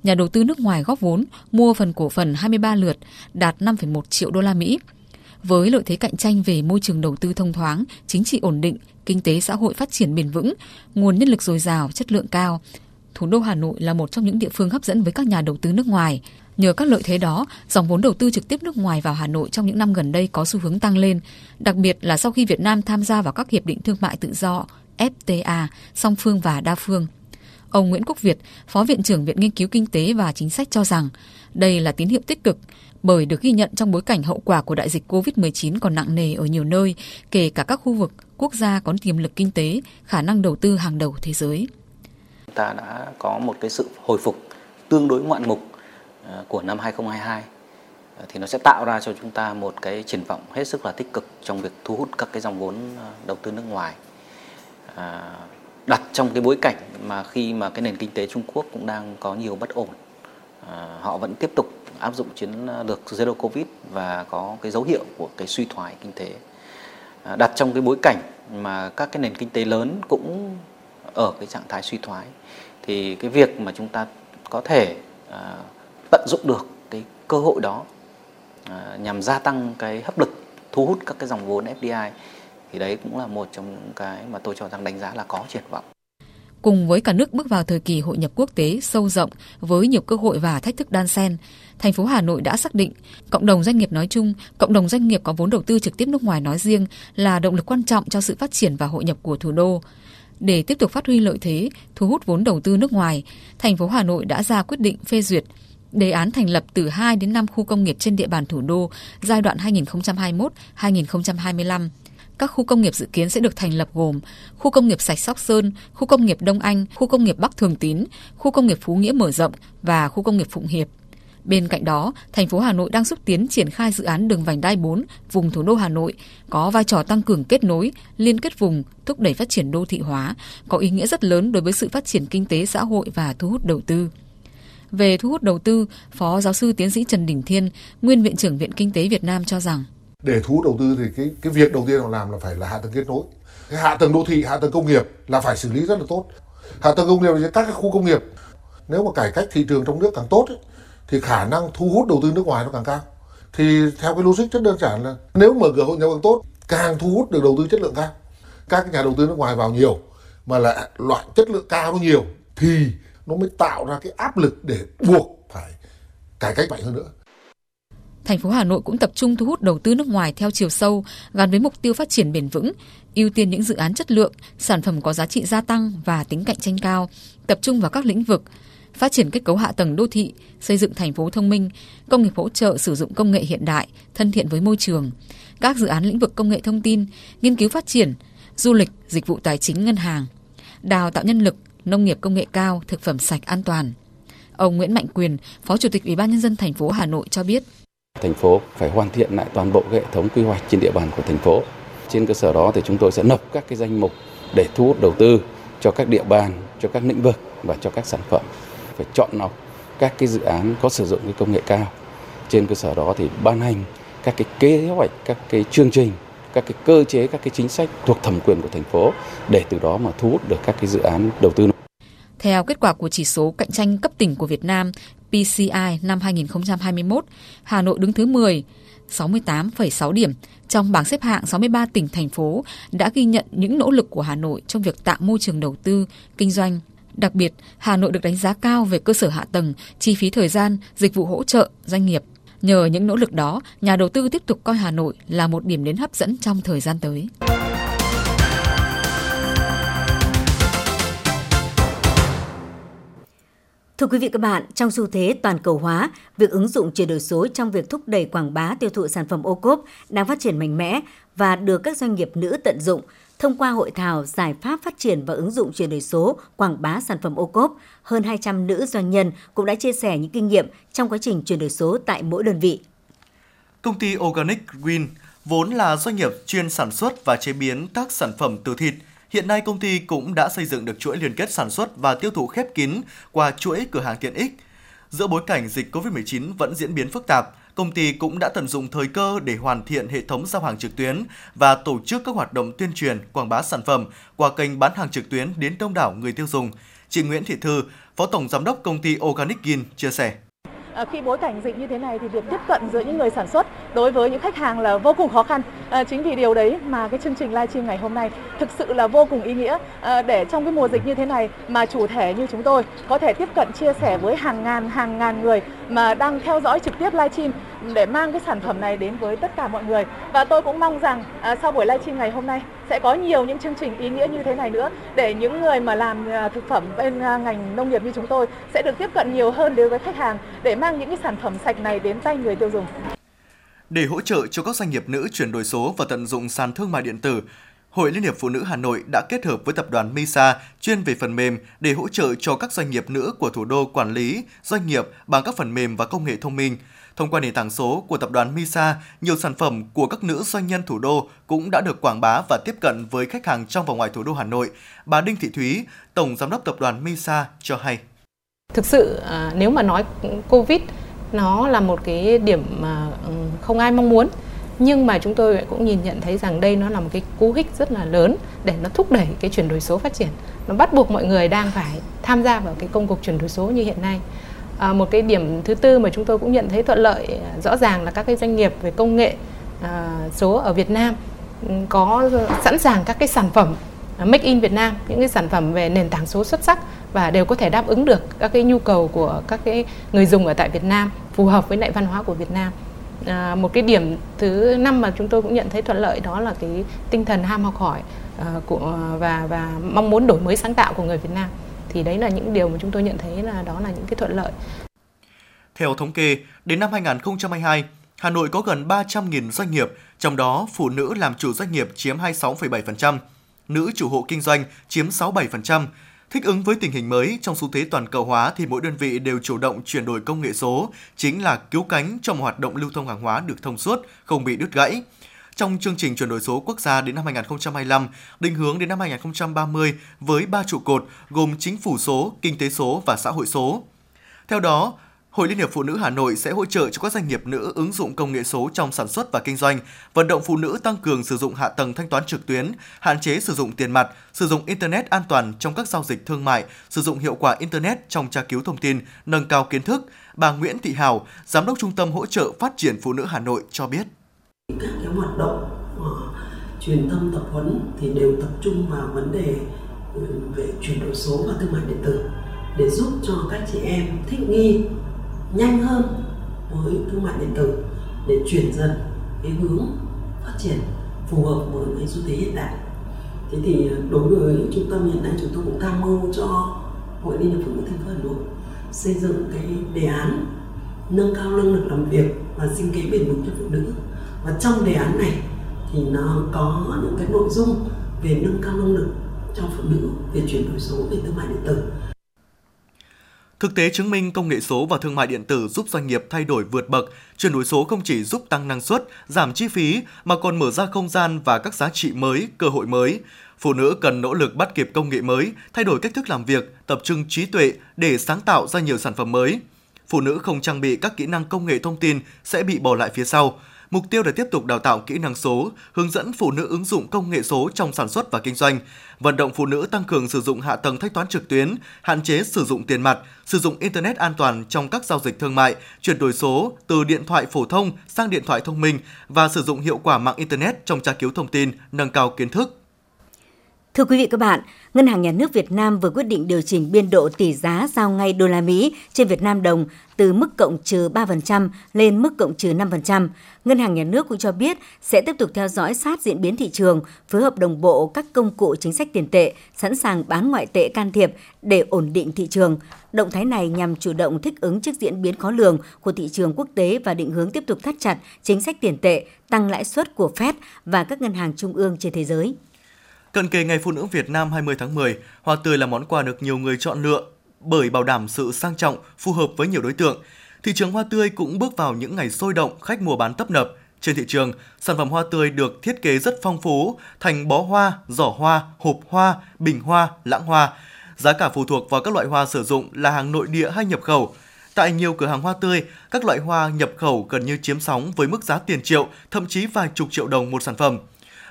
nhà đầu tư nước ngoài góp vốn mua phần cổ phần 23 lượt đạt 5,1 triệu đô la Mỹ. Với lợi thế cạnh tranh về môi trường đầu tư thông thoáng, chính trị ổn định, kinh tế xã hội phát triển bền vững, nguồn nhân lực dồi dào, chất lượng cao, thủ đô Hà Nội là một trong những địa phương hấp dẫn với các nhà đầu tư nước ngoài. Nhờ các lợi thế đó, dòng vốn đầu tư trực tiếp nước ngoài vào Hà Nội trong những năm gần đây có xu hướng tăng lên, đặc biệt là sau khi Việt Nam tham gia vào các hiệp định thương mại tự do FTA, song phương và đa phương. Ông Nguyễn Quốc Việt, Phó Viện trưởng Viện Nghiên cứu Kinh tế và Chính sách cho rằng đây là tín hiệu tích cực bởi được ghi nhận trong bối cảnh hậu quả của đại dịch COVID-19 còn nặng nề ở nhiều nơi, kể cả các khu vực, quốc gia có tiềm lực kinh tế, khả năng đầu tư hàng đầu thế giới. Ta đã có một cái sự hồi phục tương đối ngoạn mục ờ, của năm 2022 ờ, thì nó sẽ tạo ra cho chúng ta một cái triển vọng hết sức là tích cực trong việc thu hút các cái dòng vốn ờ, đầu tư nước ngoài. À, đặt trong cái bối cảnh mà khi mà cái nền kinh tế Trung Quốc cũng đang có nhiều bất ổn à, họ vẫn tiếp tục áp dụng chiến lược zero covid và có cái dấu hiệu của cái suy thoái kinh tế. À, đặt trong cái bối cảnh mà các cái nền kinh tế lớn cũng ở cái trạng thái suy thoái thì cái việc mà chúng ta có thể à, tận dụng được cái cơ hội đó à, nhằm gia tăng cái hấp lực thu hút các cái dòng vốn FDI thì đấy cũng là một trong những cái mà tôi cho rằng đánh giá là có triển vọng. Cùng với cả nước bước vào thời kỳ hội nhập quốc tế sâu rộng với nhiều cơ hội và thách thức đan xen, thành phố Hà Nội đã xác định cộng đồng doanh nghiệp nói chung, cộng đồng doanh nghiệp có vốn đầu tư trực tiếp nước ngoài nói riêng là động lực quan trọng cho sự phát triển và hội nhập của thủ đô. Để tiếp tục phát huy lợi thế, thu hút vốn đầu tư nước ngoài, thành phố Hà Nội đã ra quyết định phê duyệt đề án thành lập từ 2 đến 5 khu công nghiệp trên địa bàn thủ đô giai đoạn 2021-2025 các khu công nghiệp dự kiến sẽ được thành lập gồm khu công nghiệp Sạch Sóc Sơn, khu công nghiệp Đông Anh, khu công nghiệp Bắc Thường Tín, khu công nghiệp Phú Nghĩa mở rộng và khu công nghiệp Phụng Hiệp. Bên cạnh đó, thành phố Hà Nội đang xúc tiến triển khai dự án đường vành đai 4 vùng thủ đô Hà Nội có vai trò tăng cường kết nối, liên kết vùng, thúc đẩy phát triển đô thị hóa, có ý nghĩa rất lớn đối với sự phát triển kinh tế xã hội và thu hút đầu tư. Về thu hút đầu tư, Phó giáo sư tiến sĩ Trần Đình Thiên, nguyên viện trưởng Viện Kinh tế Việt Nam cho rằng để thu hút đầu tư thì cái cái việc đầu tiên họ làm là phải là hạ tầng kết nối. Cái hạ tầng đô thị hạ tầng công nghiệp là phải xử lý rất là tốt. Hạ tầng công nghiệp là các cái khu công nghiệp. Nếu mà cải cách thị trường trong nước càng tốt ấy, thì khả năng thu hút đầu tư nước ngoài nó càng cao. Thì theo cái logic rất đơn giản là nếu mở cửa hội nhập càng tốt càng thu hút được đầu tư chất lượng cao. Các nhà đầu tư nước ngoài vào nhiều mà là loại chất lượng cao nó nhiều thì nó mới tạo ra cái áp lực để buộc phải cải cách mạnh hơn nữa thành phố Hà Nội cũng tập trung thu hút đầu tư nước ngoài theo chiều sâu, gắn với mục tiêu phát triển bền vững, ưu tiên những dự án chất lượng, sản phẩm có giá trị gia tăng và tính cạnh tranh cao, tập trung vào các lĩnh vực phát triển kết cấu hạ tầng đô thị, xây dựng thành phố thông minh, công nghiệp hỗ trợ sử dụng công nghệ hiện đại, thân thiện với môi trường, các dự án lĩnh vực công nghệ thông tin, nghiên cứu phát triển, du lịch, dịch vụ tài chính ngân hàng, đào tạo nhân lực, nông nghiệp công nghệ cao, thực phẩm sạch an toàn. Ông Nguyễn Mạnh Quyền, Phó Chủ tịch Ủy ban nhân dân thành phố Hà Nội cho biết. Thành phố phải hoàn thiện lại toàn bộ hệ thống quy hoạch trên địa bàn của thành phố. Trên cơ sở đó thì chúng tôi sẽ nộp các cái danh mục để thu hút đầu tư cho các địa bàn, cho các lĩnh vực và cho các sản phẩm. Phải chọn lọc các cái dự án có sử dụng cái công nghệ cao. Trên cơ sở đó thì ban hành các cái kế hoạch, các cái chương trình, các cái cơ chế, các cái chính sách thuộc thẩm quyền của thành phố để từ đó mà thu hút được các cái dự án đầu tư. Theo kết quả của chỉ số cạnh tranh cấp tỉnh của Việt Nam PCI năm 2021, Hà Nội đứng thứ 10, 68,6 điểm trong bảng xếp hạng 63 tỉnh thành phố đã ghi nhận những nỗ lực của Hà Nội trong việc tạo môi trường đầu tư, kinh doanh. Đặc biệt, Hà Nội được đánh giá cao về cơ sở hạ tầng, chi phí thời gian, dịch vụ hỗ trợ doanh nghiệp. Nhờ những nỗ lực đó, nhà đầu tư tiếp tục coi Hà Nội là một điểm đến hấp dẫn trong thời gian tới. Thưa quý vị các bạn, trong xu thế toàn cầu hóa, việc ứng dụng chuyển đổi số trong việc thúc đẩy quảng bá tiêu thụ sản phẩm ô cốp đang phát triển mạnh mẽ và được các doanh nghiệp nữ tận dụng. Thông qua hội thảo giải pháp phát triển và ứng dụng chuyển đổi số quảng bá sản phẩm ô cốp, hơn 200 nữ doanh nhân cũng đã chia sẻ những kinh nghiệm trong quá trình chuyển đổi số tại mỗi đơn vị. Công ty Organic Green vốn là doanh nghiệp chuyên sản xuất và chế biến các sản phẩm từ thịt, Hiện nay công ty cũng đã xây dựng được chuỗi liên kết sản xuất và tiêu thụ khép kín qua chuỗi cửa hàng tiện ích. Giữa bối cảnh dịch COVID-19 vẫn diễn biến phức tạp, công ty cũng đã tận dụng thời cơ để hoàn thiện hệ thống giao hàng trực tuyến và tổ chức các hoạt động tuyên truyền, quảng bá sản phẩm qua kênh bán hàng trực tuyến đến đông đảo người tiêu dùng. Chị Nguyễn Thị Thư, Phó Tổng Giám đốc công ty Organic Gin chia sẻ. À, khi bối cảnh dịch như thế này thì việc tiếp cận giữa những người sản xuất đối với những khách hàng là vô cùng khó khăn. À, chính vì điều đấy mà cái chương trình livestream ngày hôm nay thực sự là vô cùng ý nghĩa à, để trong cái mùa dịch như thế này mà chủ thể như chúng tôi có thể tiếp cận chia sẻ với hàng ngàn hàng ngàn người mà đang theo dõi trực tiếp livestream để mang cái sản phẩm này đến với tất cả mọi người và tôi cũng mong rằng à, sau buổi livestream ngày hôm nay sẽ có nhiều những chương trình ý nghĩa như thế này nữa để những người mà làm à, thực phẩm bên à, ngành nông nghiệp như chúng tôi sẽ được tiếp cận nhiều hơn đối với khách hàng để mang những cái sản phẩm sạch này đến tay người tiêu dùng. Để hỗ trợ cho các doanh nghiệp nữ chuyển đổi số và tận dụng sàn thương mại điện tử, Hội Liên hiệp Phụ nữ Hà Nội đã kết hợp với tập đoàn Misa chuyên về phần mềm để hỗ trợ cho các doanh nghiệp nữ của thủ đô quản lý doanh nghiệp bằng các phần mềm và công nghệ thông minh. Thông qua nền tảng số của tập đoàn Misa, nhiều sản phẩm của các nữ doanh nhân thủ đô cũng đã được quảng bá và tiếp cận với khách hàng trong và ngoài thủ đô Hà Nội. Bà Đinh Thị Thúy, Tổng Giám đốc tập đoàn Misa cho hay. Thực sự à, nếu mà nói Covid nó là một cái điểm mà ừ, không ai mong muốn nhưng mà chúng tôi cũng nhìn nhận thấy rằng đây nó là một cái cú hích rất là lớn để nó thúc đẩy cái chuyển đổi số phát triển nó bắt buộc mọi người đang phải tham gia vào cái công cuộc chuyển đổi số như hiện nay à, một cái điểm thứ tư mà chúng tôi cũng nhận thấy thuận lợi à, rõ ràng là các cái doanh nghiệp về công nghệ à, số ở Việt Nam ừ, có sẵn sàng các cái sản phẩm à, make in Việt Nam những cái sản phẩm về nền tảng số xuất sắc và đều có thể đáp ứng được các cái nhu cầu của các cái người dùng ở tại Việt Nam phù hợp với lại văn hóa của Việt Nam. À, một cái điểm thứ năm mà chúng tôi cũng nhận thấy thuận lợi đó là cái tinh thần ham học hỏi à, của và và mong muốn đổi mới sáng tạo của người Việt Nam thì đấy là những điều mà chúng tôi nhận thấy là đó là những cái thuận lợi. Theo thống kê, đến năm 2022, Hà Nội có gần 300.000 doanh nghiệp, trong đó phụ nữ làm chủ doanh nghiệp chiếm 26,7%, nữ chủ hộ kinh doanh chiếm 67%, Thích ứng với tình hình mới trong xu thế toàn cầu hóa thì mỗi đơn vị đều chủ động chuyển đổi công nghệ số, chính là cứu cánh cho một hoạt động lưu thông hàng hóa được thông suốt, không bị đứt gãy. Trong chương trình chuyển đổi số quốc gia đến năm 2025, định hướng đến năm 2030 với ba trụ cột gồm chính phủ số, kinh tế số và xã hội số. Theo đó, Hội Liên hiệp Phụ nữ Hà Nội sẽ hỗ trợ cho các doanh nghiệp nữ ứng dụng công nghệ số trong sản xuất và kinh doanh, vận động phụ nữ tăng cường sử dụng hạ tầng thanh toán trực tuyến, hạn chế sử dụng tiền mặt, sử dụng internet an toàn trong các giao dịch thương mại, sử dụng hiệu quả internet trong tra cứu thông tin, nâng cao kiến thức. Bà Nguyễn Thị Hào, giám đốc Trung tâm hỗ trợ phát triển phụ nữ Hà Nội cho biết. Các cái hoạt động uh, truyền thông tập huấn thì đều tập trung vào vấn đề ừ, về chuyển đổi số và thương mại điện tử để giúp cho các chị em thích nghi nhanh hơn với thương mại điện tử để chuyển dần cái hướng phát triển phù hợp với cái xu thế hiện đại. Thế thì ờ, đối với trung tâm hiện nay chúng tôi cũng tham mưu cho hội liên hiệp phụ nữ thành phố hà nội xây dựng cái đề án nâng cao năng lực làm việc và sinh kế bền vững cho phụ nữ và trong đề án này thì nó có những cái nội dung về nâng cao năng lực cho phụ nữ về chuyển đổi số về thương mại điện tử Thực tế chứng minh công nghệ số và thương mại điện tử giúp doanh nghiệp thay đổi vượt bậc, chuyển đổi số không chỉ giúp tăng năng suất, giảm chi phí mà còn mở ra không gian và các giá trị mới, cơ hội mới. Phụ nữ cần nỗ lực bắt kịp công nghệ mới, thay đổi cách thức làm việc, tập trung trí tuệ để sáng tạo ra nhiều sản phẩm mới. Phụ nữ không trang bị các kỹ năng công nghệ thông tin sẽ bị bỏ lại phía sau. Mục tiêu là tiếp tục đào tạo kỹ năng số, hướng dẫn phụ nữ ứng dụng công nghệ số trong sản xuất và kinh doanh, vận động phụ nữ tăng cường sử dụng hạ tầng thanh toán trực tuyến, hạn chế sử dụng tiền mặt, sử dụng internet an toàn trong các giao dịch thương mại, chuyển đổi số từ điện thoại phổ thông sang điện thoại thông minh và sử dụng hiệu quả mạng internet trong tra cứu thông tin, nâng cao kiến thức. Thưa quý vị các bạn, Ngân hàng Nhà nước Việt Nam vừa quyết định điều chỉnh biên độ tỷ giá giao ngay đô la Mỹ trên Việt Nam đồng từ mức cộng trừ 3% lên mức cộng trừ 5%. Ngân hàng Nhà nước cũng cho biết sẽ tiếp tục theo dõi sát diễn biến thị trường, phối hợp đồng bộ các công cụ chính sách tiền tệ, sẵn sàng bán ngoại tệ can thiệp để ổn định thị trường. Động thái này nhằm chủ động thích ứng trước diễn biến khó lường của thị trường quốc tế và định hướng tiếp tục thắt chặt chính sách tiền tệ, tăng lãi suất của Fed và các ngân hàng trung ương trên thế giới. Cận kề Ngày Phụ nữ Việt Nam 20 tháng 10, hoa tươi là món quà được nhiều người chọn lựa bởi bảo đảm sự sang trọng, phù hợp với nhiều đối tượng. Thị trường hoa tươi cũng bước vào những ngày sôi động, khách mua bán tấp nập. Trên thị trường, sản phẩm hoa tươi được thiết kế rất phong phú, thành bó hoa, giỏ hoa, hộp hoa, bình hoa, lãng hoa. Giá cả phụ thuộc vào các loại hoa sử dụng là hàng nội địa hay nhập khẩu. Tại nhiều cửa hàng hoa tươi, các loại hoa nhập khẩu gần như chiếm sóng với mức giá tiền triệu, thậm chí vài chục triệu đồng một sản phẩm.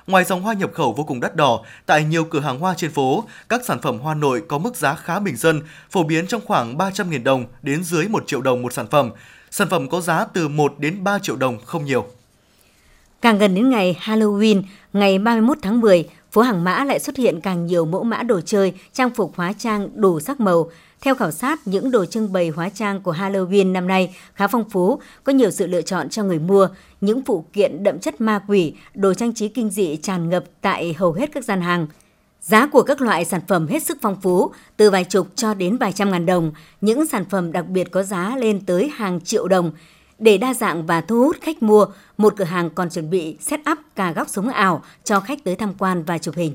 Ngoài dòng hoa nhập khẩu vô cùng đắt đỏ, tại nhiều cửa hàng hoa trên phố, các sản phẩm hoa nội có mức giá khá bình dân, phổ biến trong khoảng 300.000 đồng đến dưới 1 triệu đồng một sản phẩm. Sản phẩm có giá từ 1 đến 3 triệu đồng không nhiều. Càng gần đến ngày Halloween, ngày 31 tháng 10, phố Hàng Mã lại xuất hiện càng nhiều mẫu mã đồ chơi, trang phục hóa trang đủ sắc màu. Theo khảo sát, những đồ trưng bày hóa trang của Halloween năm nay khá phong phú, có nhiều sự lựa chọn cho người mua. Những phụ kiện đậm chất ma quỷ, đồ trang trí kinh dị tràn ngập tại hầu hết các gian hàng. Giá của các loại sản phẩm hết sức phong phú, từ vài chục cho đến vài trăm ngàn đồng. Những sản phẩm đặc biệt có giá lên tới hàng triệu đồng. Để đa dạng và thu hút khách mua, một cửa hàng còn chuẩn bị set up cả góc sống ảo cho khách tới tham quan và chụp hình.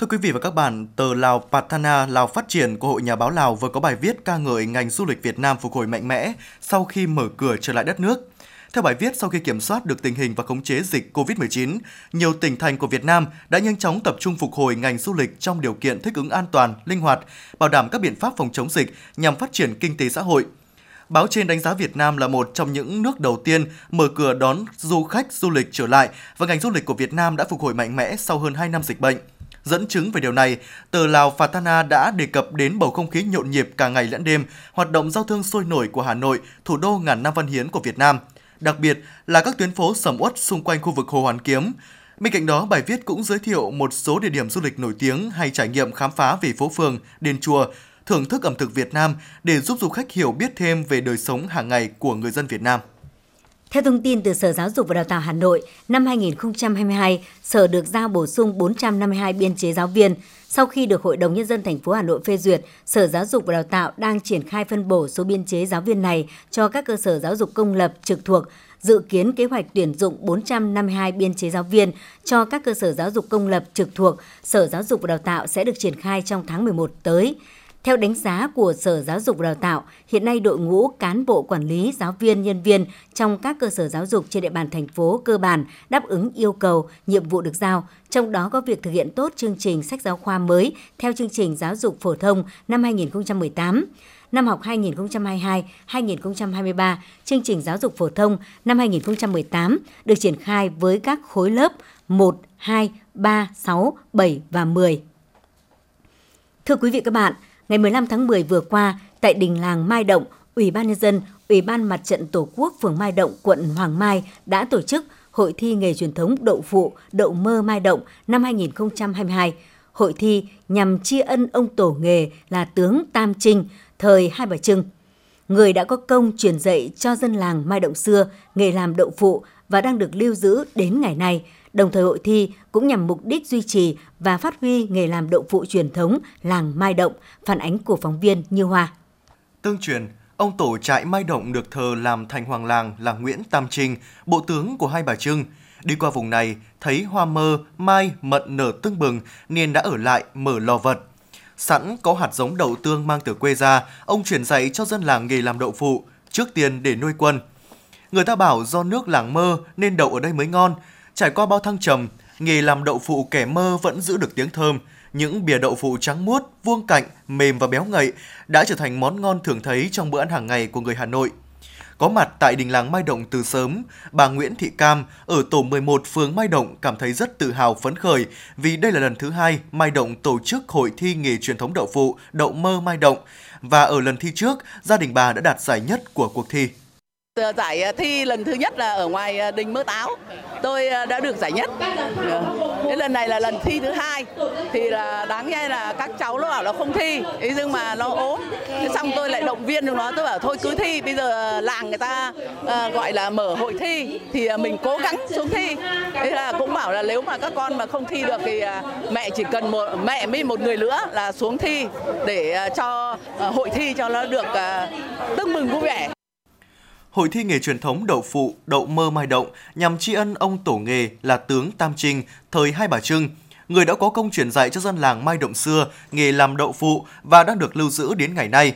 Thưa quý vị và các bạn, tờ Lào Patana Lào Phát triển của Hội Nhà báo Lào vừa có bài viết ca ngợi ngành du lịch Việt Nam phục hồi mạnh mẽ sau khi mở cửa trở lại đất nước. Theo bài viết, sau khi kiểm soát được tình hình và khống chế dịch COVID-19, nhiều tỉnh thành của Việt Nam đã nhanh chóng tập trung phục hồi ngành du lịch trong điều kiện thích ứng an toàn, linh hoạt, bảo đảm các biện pháp phòng chống dịch nhằm phát triển kinh tế xã hội. Báo trên đánh giá Việt Nam là một trong những nước đầu tiên mở cửa đón du khách du lịch trở lại và ngành du lịch của Việt Nam đã phục hồi mạnh mẽ sau hơn 2 năm dịch bệnh. Dẫn chứng về điều này, tờ Lào Fatana đã đề cập đến bầu không khí nhộn nhịp cả ngày lẫn đêm, hoạt động giao thương sôi nổi của Hà Nội, thủ đô ngàn năm văn hiến của Việt Nam, đặc biệt là các tuyến phố sầm uất xung quanh khu vực Hồ Hoàn Kiếm. Bên cạnh đó, bài viết cũng giới thiệu một số địa điểm du lịch nổi tiếng hay trải nghiệm khám phá về phố phường, đền chùa, thưởng thức ẩm thực Việt Nam để giúp du khách hiểu biết thêm về đời sống hàng ngày của người dân Việt Nam. Theo thông tin từ Sở Giáo dục và Đào tạo Hà Nội, năm 2022, Sở được giao bổ sung 452 biên chế giáo viên. Sau khi được Hội đồng Nhân dân thành phố Hà Nội phê duyệt, Sở Giáo dục và Đào tạo đang triển khai phân bổ số biên chế giáo viên này cho các cơ sở giáo dục công lập trực thuộc, dự kiến kế hoạch tuyển dụng 452 biên chế giáo viên cho các cơ sở giáo dục công lập trực thuộc Sở Giáo dục và Đào tạo sẽ được triển khai trong tháng 11 tới. Theo đánh giá của Sở Giáo dục và Đào tạo, hiện nay đội ngũ cán bộ quản lý, giáo viên, nhân viên trong các cơ sở giáo dục trên địa bàn thành phố cơ bản đáp ứng yêu cầu, nhiệm vụ được giao, trong đó có việc thực hiện tốt chương trình sách giáo khoa mới theo chương trình giáo dục phổ thông năm 2018 năm học 2022-2023, chương trình giáo dục phổ thông năm 2018 được triển khai với các khối lớp 1, 2, 3, 6, 7 và 10. Thưa quý vị các bạn, ngày 15 tháng 10 vừa qua, tại đình làng Mai Động, Ủy ban nhân dân, Ủy ban Mặt trận Tổ quốc phường Mai Động, quận Hoàng Mai đã tổ chức Hội thi nghề truyền thống đậu phụ, đậu mơ Mai Động năm 2022. Hội thi nhằm tri ân ông tổ nghề là tướng Tam Trinh, thời Hai Bà Trưng. Người đã có công truyền dạy cho dân làng Mai Động xưa nghề làm đậu phụ và đang được lưu giữ đến ngày nay. Đồng thời hội thi cũng nhằm mục đích duy trì và phát huy nghề làm đậu phụ truyền thống làng Mai Động, phản ánh của phóng viên Như Hoa. Tương truyền, ông tổ trại Mai Động được thờ làm thành hoàng làng là Nguyễn Tam Trinh, bộ tướng của Hai Bà Trưng. Đi qua vùng này, thấy hoa mơ, mai, mận nở tưng bừng nên đã ở lại mở lò vật. Sẵn có hạt giống đậu tương mang từ quê ra, ông truyền dạy cho dân làng nghề làm đậu phụ, trước tiên để nuôi quân. Người ta bảo do nước làng mơ nên đậu ở đây mới ngon. Trải qua bao thăng trầm, nghề làm đậu phụ kẻ mơ vẫn giữ được tiếng thơm. Những bìa đậu phụ trắng muốt, vuông cạnh, mềm và béo ngậy đã trở thành món ngon thường thấy trong bữa ăn hàng ngày của người Hà Nội. Có mặt tại đình làng Mai Động từ sớm, bà Nguyễn Thị Cam ở tổ 11 phường Mai Động cảm thấy rất tự hào phấn khởi vì đây là lần thứ hai Mai Động tổ chức hội thi nghề truyền thống đậu phụ đậu mơ Mai Động và ở lần thi trước, gia đình bà đã đạt giải nhất của cuộc thi. Giải ờ, thi lần thứ nhất là ở ngoài ờ, đình Mơ Táo, tôi ờ, đã được giải nhất. Cái lần này là lần thi thứ hai, thì là đáng nghe là các cháu nó bảo là không thi, thế nhưng mà nó ốm. Thế xong tôi lại động viên được nó, tôi bảo thôi cứ thi, bây giờ làng người ta gọi là mở hội thi, thì mình cố gắng xuống thi. Thế là cũng bảo là nếu mà các con mà không thi được thì mẹ chỉ cần một mẹ với một người nữa là xuống thi để cho hội thi cho nó được tưng mừng vui vẻ. Hội thi nghề truyền thống đậu phụ, đậu mơ mai động nhằm tri ân ông tổ nghề là tướng Tam Trinh thời Hai Bà Trưng, người đã có công truyền dạy cho dân làng Mai Động xưa nghề làm đậu phụ và đang được lưu giữ đến ngày nay.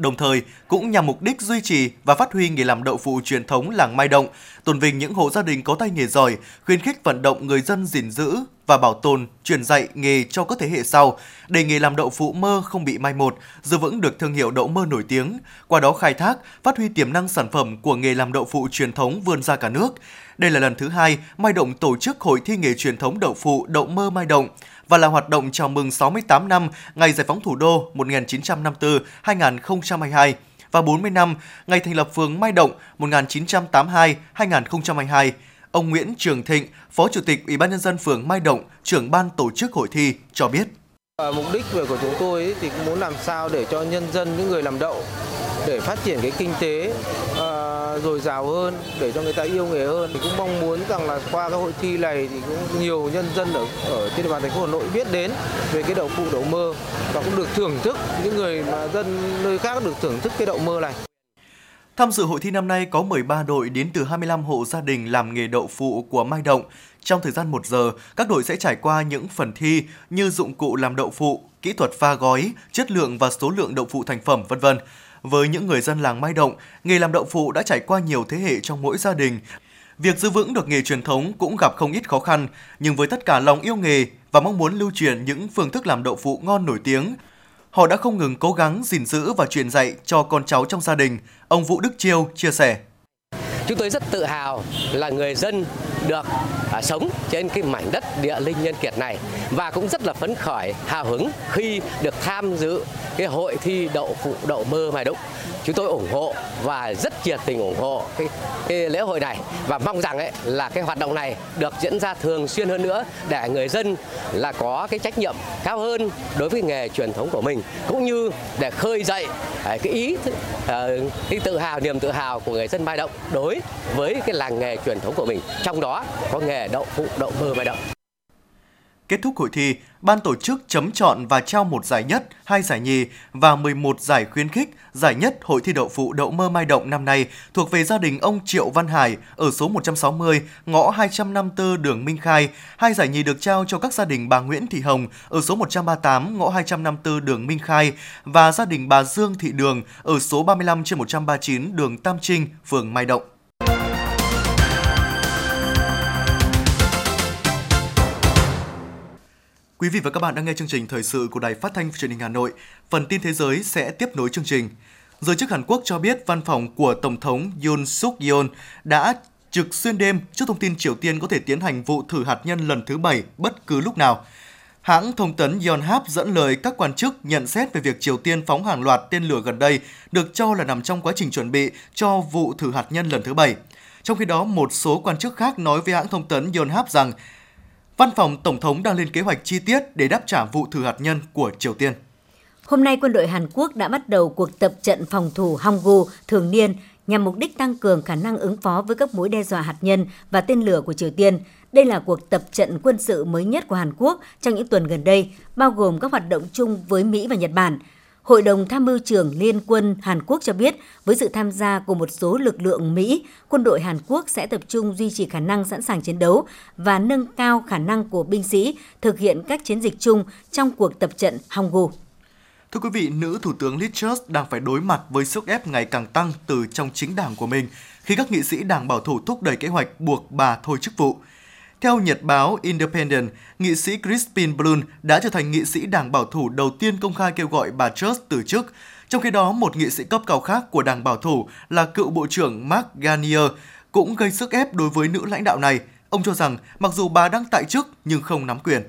Đồng thời, cũng nhằm mục đích duy trì và phát huy nghề làm đậu phụ truyền thống làng Mai Động, tôn vinh những hộ gia đình có tay nghề giỏi, khuyến khích vận động người dân gìn giữ và bảo tồn, truyền dạy nghề cho các thế hệ sau, để nghề làm đậu phụ mơ không bị mai một, giữ vững được thương hiệu đậu mơ nổi tiếng, qua đó khai thác, phát huy tiềm năng sản phẩm của nghề làm đậu phụ truyền thống vươn ra cả nước. Đây là lần thứ hai Mai Động tổ chức hội thi nghề truyền thống đậu phụ đậu mơ Mai Động và là hoạt động chào mừng 68 năm ngày giải phóng thủ đô 1954-2022 và 40 năm ngày thành lập phường Mai Động 1982-2022. Ông Nguyễn Trường Thịnh, Phó Chủ tịch Ủy ban nhân dân phường Mai Động, trưởng ban tổ chức hội thi cho biết. Mục đích của chúng tôi ấy thì cũng muốn làm sao để cho nhân dân những người làm đậu để phát triển cái kinh tế uh, dồi dào hơn để cho người ta yêu nghề hơn thì cũng mong muốn rằng là qua cái hội thi này thì cũng nhiều nhân dân ở ở trên địa bàn thành phố Hà Nội biết đến về cái đậu phụ đậu mơ và cũng được thưởng thức những người mà dân nơi khác được thưởng thức cái đậu mơ này. Tham dự hội thi năm nay có 13 đội đến từ 25 hộ gia đình làm nghề đậu phụ của Mai Động. Trong thời gian 1 giờ, các đội sẽ trải qua những phần thi như dụng cụ làm đậu phụ, kỹ thuật pha gói, chất lượng và số lượng đậu phụ thành phẩm, vân vân. Với những người dân làng Mai Động, nghề làm đậu phụ đã trải qua nhiều thế hệ trong mỗi gia đình. Việc giữ vững được nghề truyền thống cũng gặp không ít khó khăn, nhưng với tất cả lòng yêu nghề và mong muốn lưu truyền những phương thức làm đậu phụ ngon nổi tiếng, họ đã không ngừng cố gắng gìn giữ và truyền dạy cho con cháu trong gia đình. Ông Vũ Đức Chiêu chia sẻ. Chúng tôi rất tự hào là người dân được à, sống trên cái mảnh đất địa linh nhân kiệt này và cũng rất là phấn khởi, hào hứng khi được tham dự cái hội thi đậu phụ đậu mơ Mai Đúc. Chúng tôi ủng hộ và rất nhiệt tình ủng hộ cái, cái lễ hội này và mong rằng ấy là cái hoạt động này được diễn ra thường xuyên hơn nữa để người dân là có cái trách nhiệm cao hơn đối với nghề truyền thống của mình cũng như để khơi dậy à, cái ý à, cái tự hào niềm tự hào của người dân Mai Động đối với cái làng nghề truyền thống của mình trong đó có nghề đậu phụ đậu mơ Mai Động. Kết thúc hội thi, ban tổ chức chấm chọn và trao một giải nhất, hai giải nhì và 11 giải khuyến khích. Giải nhất Hội thi đậu phụ đậu mơ mai động năm nay thuộc về gia đình ông Triệu Văn Hải ở số 160, ngõ 254 đường Minh Khai. Hai giải nhì được trao cho các gia đình bà Nguyễn Thị Hồng ở số 138, ngõ 254 đường Minh Khai và gia đình bà Dương Thị Đường ở số 35 trên 139 đường Tam Trinh, phường Mai Động. Quý vị và các bạn đang nghe chương trình thời sự của Đài Phát thanh Truyền hình Hà Nội. Phần tin thế giới sẽ tiếp nối chương trình. Giới chức Hàn Quốc cho biết văn phòng của Tổng thống Yoon suk yeol đã trực xuyên đêm trước thông tin Triều Tiên có thể tiến hành vụ thử hạt nhân lần thứ bảy bất cứ lúc nào. Hãng thông tấn Yonhap dẫn lời các quan chức nhận xét về việc Triều Tiên phóng hàng loạt tên lửa gần đây được cho là nằm trong quá trình chuẩn bị cho vụ thử hạt nhân lần thứ bảy. Trong khi đó, một số quan chức khác nói với hãng thông tấn Yonhap rằng Văn phòng Tổng thống đang lên kế hoạch chi tiết để đáp trả vụ thử hạt nhân của Triều Tiên. Hôm nay, quân đội Hàn Quốc đã bắt đầu cuộc tập trận phòng thủ Honggu thường niên nhằm mục đích tăng cường khả năng ứng phó với các mối đe dọa hạt nhân và tên lửa của Triều Tiên. Đây là cuộc tập trận quân sự mới nhất của Hàn Quốc trong những tuần gần đây, bao gồm các hoạt động chung với Mỹ và Nhật Bản. Hội đồng Tham mưu trưởng Liên quân Hàn Quốc cho biết, với sự tham gia của một số lực lượng Mỹ, quân đội Hàn Quốc sẽ tập trung duy trì khả năng sẵn sàng chiến đấu và nâng cao khả năng của binh sĩ thực hiện các chiến dịch chung trong cuộc tập trận Honggu. Thưa quý vị, nữ Thủ tướng Liz Truss đang phải đối mặt với sức ép ngày càng tăng từ trong chính đảng của mình khi các nghị sĩ đảng bảo thủ thúc đẩy kế hoạch buộc bà thôi chức vụ. Theo nhật báo Independent, nghị sĩ Crispin Blum đã trở thành nghị sĩ đảng bảo thủ đầu tiên công khai kêu gọi bà Truss từ chức. Trong khi đó, một nghị sĩ cấp cao khác của đảng bảo thủ là cựu Bộ trưởng Mark Garnier cũng gây sức ép đối với nữ lãnh đạo này. Ông cho rằng mặc dù bà đang tại chức nhưng không nắm quyền.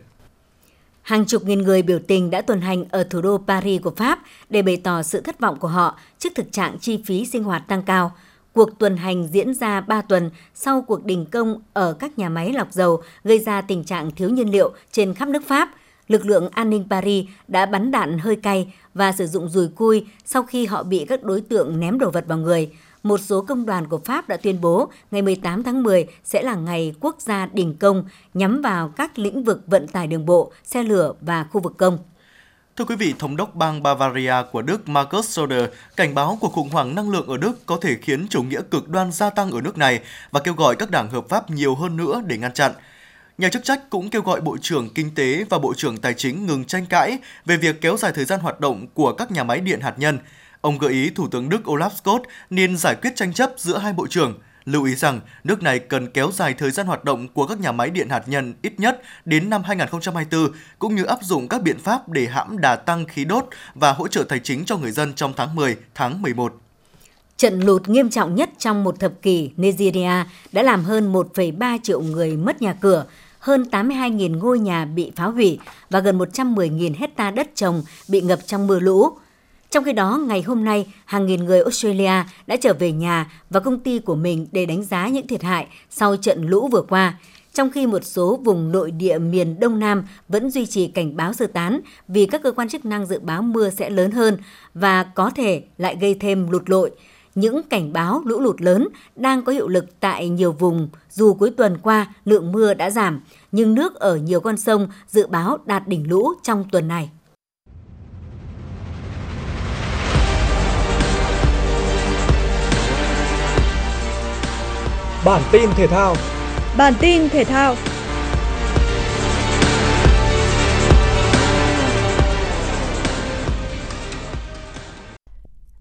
Hàng chục nghìn người biểu tình đã tuần hành ở thủ đô Paris của Pháp để bày tỏ sự thất vọng của họ trước thực trạng chi phí sinh hoạt tăng cao. Cuộc tuần hành diễn ra 3 tuần sau cuộc đình công ở các nhà máy lọc dầu gây ra tình trạng thiếu nhiên liệu trên khắp nước Pháp. Lực lượng an ninh Paris đã bắn đạn hơi cay và sử dụng dùi cui sau khi họ bị các đối tượng ném đồ vật vào người. Một số công đoàn của Pháp đã tuyên bố ngày 18 tháng 10 sẽ là ngày quốc gia đình công nhắm vào các lĩnh vực vận tải đường bộ, xe lửa và khu vực công. Thưa quý vị, Thống đốc bang Bavaria của Đức Markus Söder cảnh báo cuộc khủng hoảng năng lượng ở Đức có thể khiến chủ nghĩa cực đoan gia tăng ở nước này và kêu gọi các đảng hợp pháp nhiều hơn nữa để ngăn chặn. Nhà chức trách cũng kêu gọi Bộ trưởng Kinh tế và Bộ trưởng Tài chính ngừng tranh cãi về việc kéo dài thời gian hoạt động của các nhà máy điện hạt nhân. Ông gợi ý Thủ tướng Đức Olaf Scholz nên giải quyết tranh chấp giữa hai bộ trưởng – Lưu ý rằng nước này cần kéo dài thời gian hoạt động của các nhà máy điện hạt nhân ít nhất đến năm 2024, cũng như áp dụng các biện pháp để hãm đà tăng khí đốt và hỗ trợ tài chính cho người dân trong tháng 10, tháng 11. Trận lụt nghiêm trọng nhất trong một thập kỷ Nigeria đã làm hơn 1,3 triệu người mất nhà cửa, hơn 82.000 ngôi nhà bị phá hủy và gần 110.000 hecta đất trồng bị ngập trong mưa lũ. Trong khi đó, ngày hôm nay, hàng nghìn người Australia đã trở về nhà và công ty của mình để đánh giá những thiệt hại sau trận lũ vừa qua, trong khi một số vùng nội địa miền Đông Nam vẫn duy trì cảnh báo sơ tán vì các cơ quan chức năng dự báo mưa sẽ lớn hơn và có thể lại gây thêm lụt lội. Những cảnh báo lũ lụt lớn đang có hiệu lực tại nhiều vùng, dù cuối tuần qua lượng mưa đã giảm, nhưng nước ở nhiều con sông dự báo đạt đỉnh lũ trong tuần này. Bản tin thể thao. Bản tin thể thao.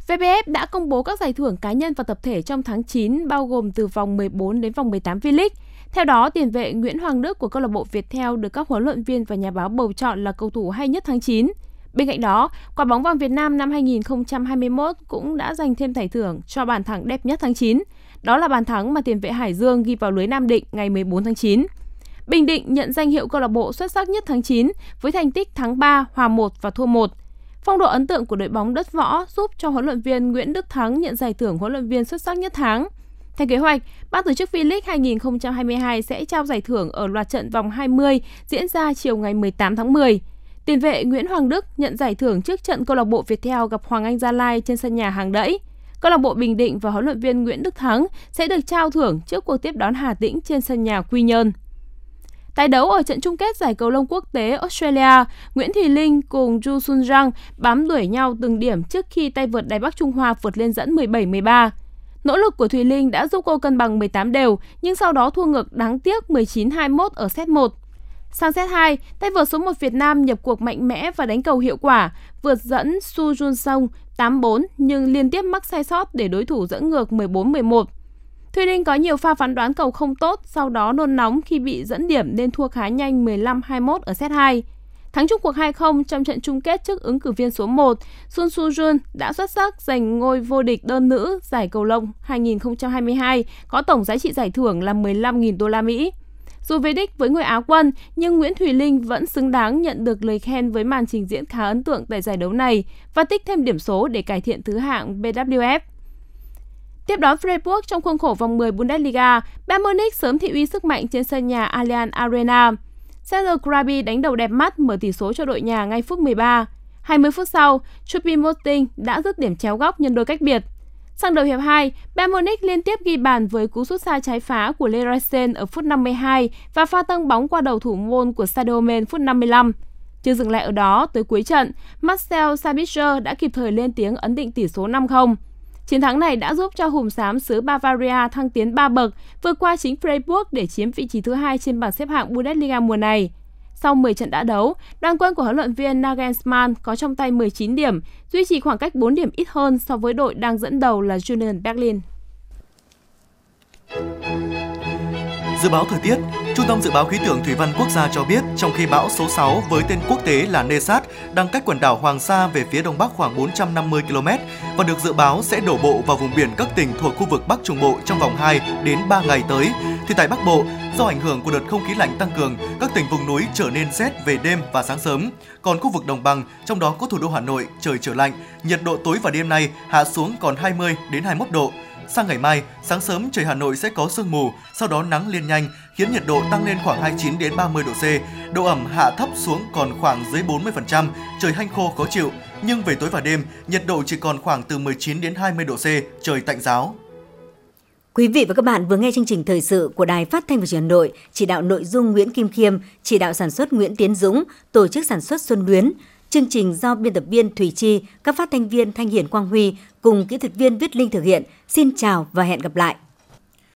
VPF đã công bố các giải thưởng cá nhân và tập thể trong tháng 9 bao gồm từ vòng 14 đến vòng 18 V-League. Theo đó, tiền vệ Nguyễn Hoàng Đức của câu lạc bộ Viettel được các huấn luyện viên và nhà báo bầu chọn là cầu thủ hay nhất tháng 9. Bên cạnh đó, quả bóng vàng Việt Nam năm 2021 cũng đã giành thêm giải thưởng cho bàn thắng đẹp nhất tháng 9. Đó là bàn thắng mà tiền vệ Hải Dương ghi vào lưới Nam Định ngày 14 tháng 9. Bình Định nhận danh hiệu câu lạc bộ xuất sắc nhất tháng 9 với thành tích thắng 3, hòa 1 và thua 1. Phong độ ấn tượng của đội bóng đất võ giúp cho huấn luyện viên Nguyễn Đức Thắng nhận giải thưởng huấn luyện viên xuất sắc nhất tháng. Theo kế hoạch, ban tổ chức V-League 2022 sẽ trao giải thưởng ở loạt trận vòng 20 diễn ra chiều ngày 18 tháng 10. Tiền vệ Nguyễn Hoàng Đức nhận giải thưởng trước trận câu lạc bộ Viettel gặp Hoàng Anh Gia Lai trên sân nhà hàng đẫy. Câu lạc bộ Bình Định và huấn luyện viên Nguyễn Đức Thắng sẽ được trao thưởng trước cuộc tiếp đón Hà Tĩnh trên sân nhà Quy Nhơn. Tại đấu ở trận chung kết giải cầu lông quốc tế Australia, Nguyễn Thị Linh cùng Ju Sun Rang bám đuổi nhau từng điểm trước khi tay vợt Đài Bắc Trung Hoa vượt lên dẫn 17-13. Nỗ lực của Thùy Linh đã giúp cô cân bằng 18 đều, nhưng sau đó thua ngược đáng tiếc 19-21 ở set 1. Sang set 2, tay vợt số 1 Việt Nam nhập cuộc mạnh mẽ và đánh cầu hiệu quả, vượt dẫn Su Jun Song 8-4 nhưng liên tiếp mắc sai sót để đối thủ dẫn ngược 14-11. Thùy Linh có nhiều pha phán đoán cầu không tốt, sau đó nôn nóng khi bị dẫn điểm nên thua khá nhanh 15-21 ở set 2. Thắng chung cuộc 2-0 trong trận chung kết trước ứng cử viên số 1, Sun Su Jun đã xuất sắc giành ngôi vô địch đơn nữ giải cầu lông 2022 có tổng giá trị giải thưởng là 15.000 đô la Mỹ. Dù về đích với người Á quân, nhưng Nguyễn Thùy Linh vẫn xứng đáng nhận được lời khen với màn trình diễn khá ấn tượng tại giải đấu này và tích thêm điểm số để cải thiện thứ hạng BWF. Tiếp đón Freiburg trong khuôn khổ vòng 10 Bundesliga, Bayern Munich sớm thị uy sức mạnh trên sân nhà Allianz Arena. Sergio krabi đánh đầu đẹp mắt mở tỷ số cho đội nhà ngay phút 13. 20 phút sau, Chupi Moting đã dứt điểm chéo góc nhân đôi cách biệt. Sang đầu hiệp 2, Bayern Munich liên tiếp ghi bàn với cú sút xa trái phá của Leroy ở phút 52 và pha tăng bóng qua đầu thủ môn của Sadio Mane phút 55. Chưa dừng lại ở đó, tới cuối trận, Marcel Sabitzer đã kịp thời lên tiếng ấn định tỷ số 5-0. Chiến thắng này đã giúp cho hùm xám xứ Bavaria thăng tiến 3 bậc, vượt qua chính Freiburg để chiếm vị trí thứ hai trên bảng xếp hạng Bundesliga mùa này. Sau 10 trận đã đấu, đoàn quân của huấn luyện viên Nagelsmann có trong tay 19 điểm, duy trì khoảng cách 4 điểm ít hơn so với đội đang dẫn đầu là Union Berlin. Dự báo thời tiết, Trung tâm Dự báo Khí tượng Thủy văn Quốc gia cho biết trong khi bão số 6 với tên quốc tế là Nesat đang cách quần đảo Hoàng Sa về phía đông bắc khoảng 450 km và được dự báo sẽ đổ bộ vào vùng biển các tỉnh thuộc khu vực Bắc Trung Bộ trong vòng 2 đến 3 ngày tới, thì tại Bắc Bộ, do ảnh hưởng của đợt không khí lạnh tăng cường, các tỉnh vùng núi trở nên rét về đêm và sáng sớm. Còn khu vực đồng bằng, trong đó có thủ đô Hà Nội, trời trở lạnh, nhiệt độ tối và đêm nay hạ xuống còn 20 đến 21 độ. Sang ngày mai, sáng sớm trời Hà Nội sẽ có sương mù, sau đó nắng lên nhanh, khiến nhiệt độ tăng lên khoảng 29 đến 30 độ C. Độ ẩm hạ thấp xuống còn khoảng dưới 40%, trời hanh khô khó chịu. Nhưng về tối và đêm, nhiệt độ chỉ còn khoảng từ 19 đến 20 độ C, trời tạnh giáo. Quý vị và các bạn vừa nghe chương trình thời sự của Đài Phát thanh và Truyền hình Hà Nội, chỉ đạo nội dung Nguyễn Kim Khiêm, chỉ đạo sản xuất Nguyễn Tiến Dũng, tổ chức sản xuất Xuân Luyến. Chương trình do biên tập viên Thủy Chi, các phát thanh viên Thanh Hiền Quang Huy cùng kỹ thuật viên Viết Linh thực hiện. Xin chào và hẹn gặp lại.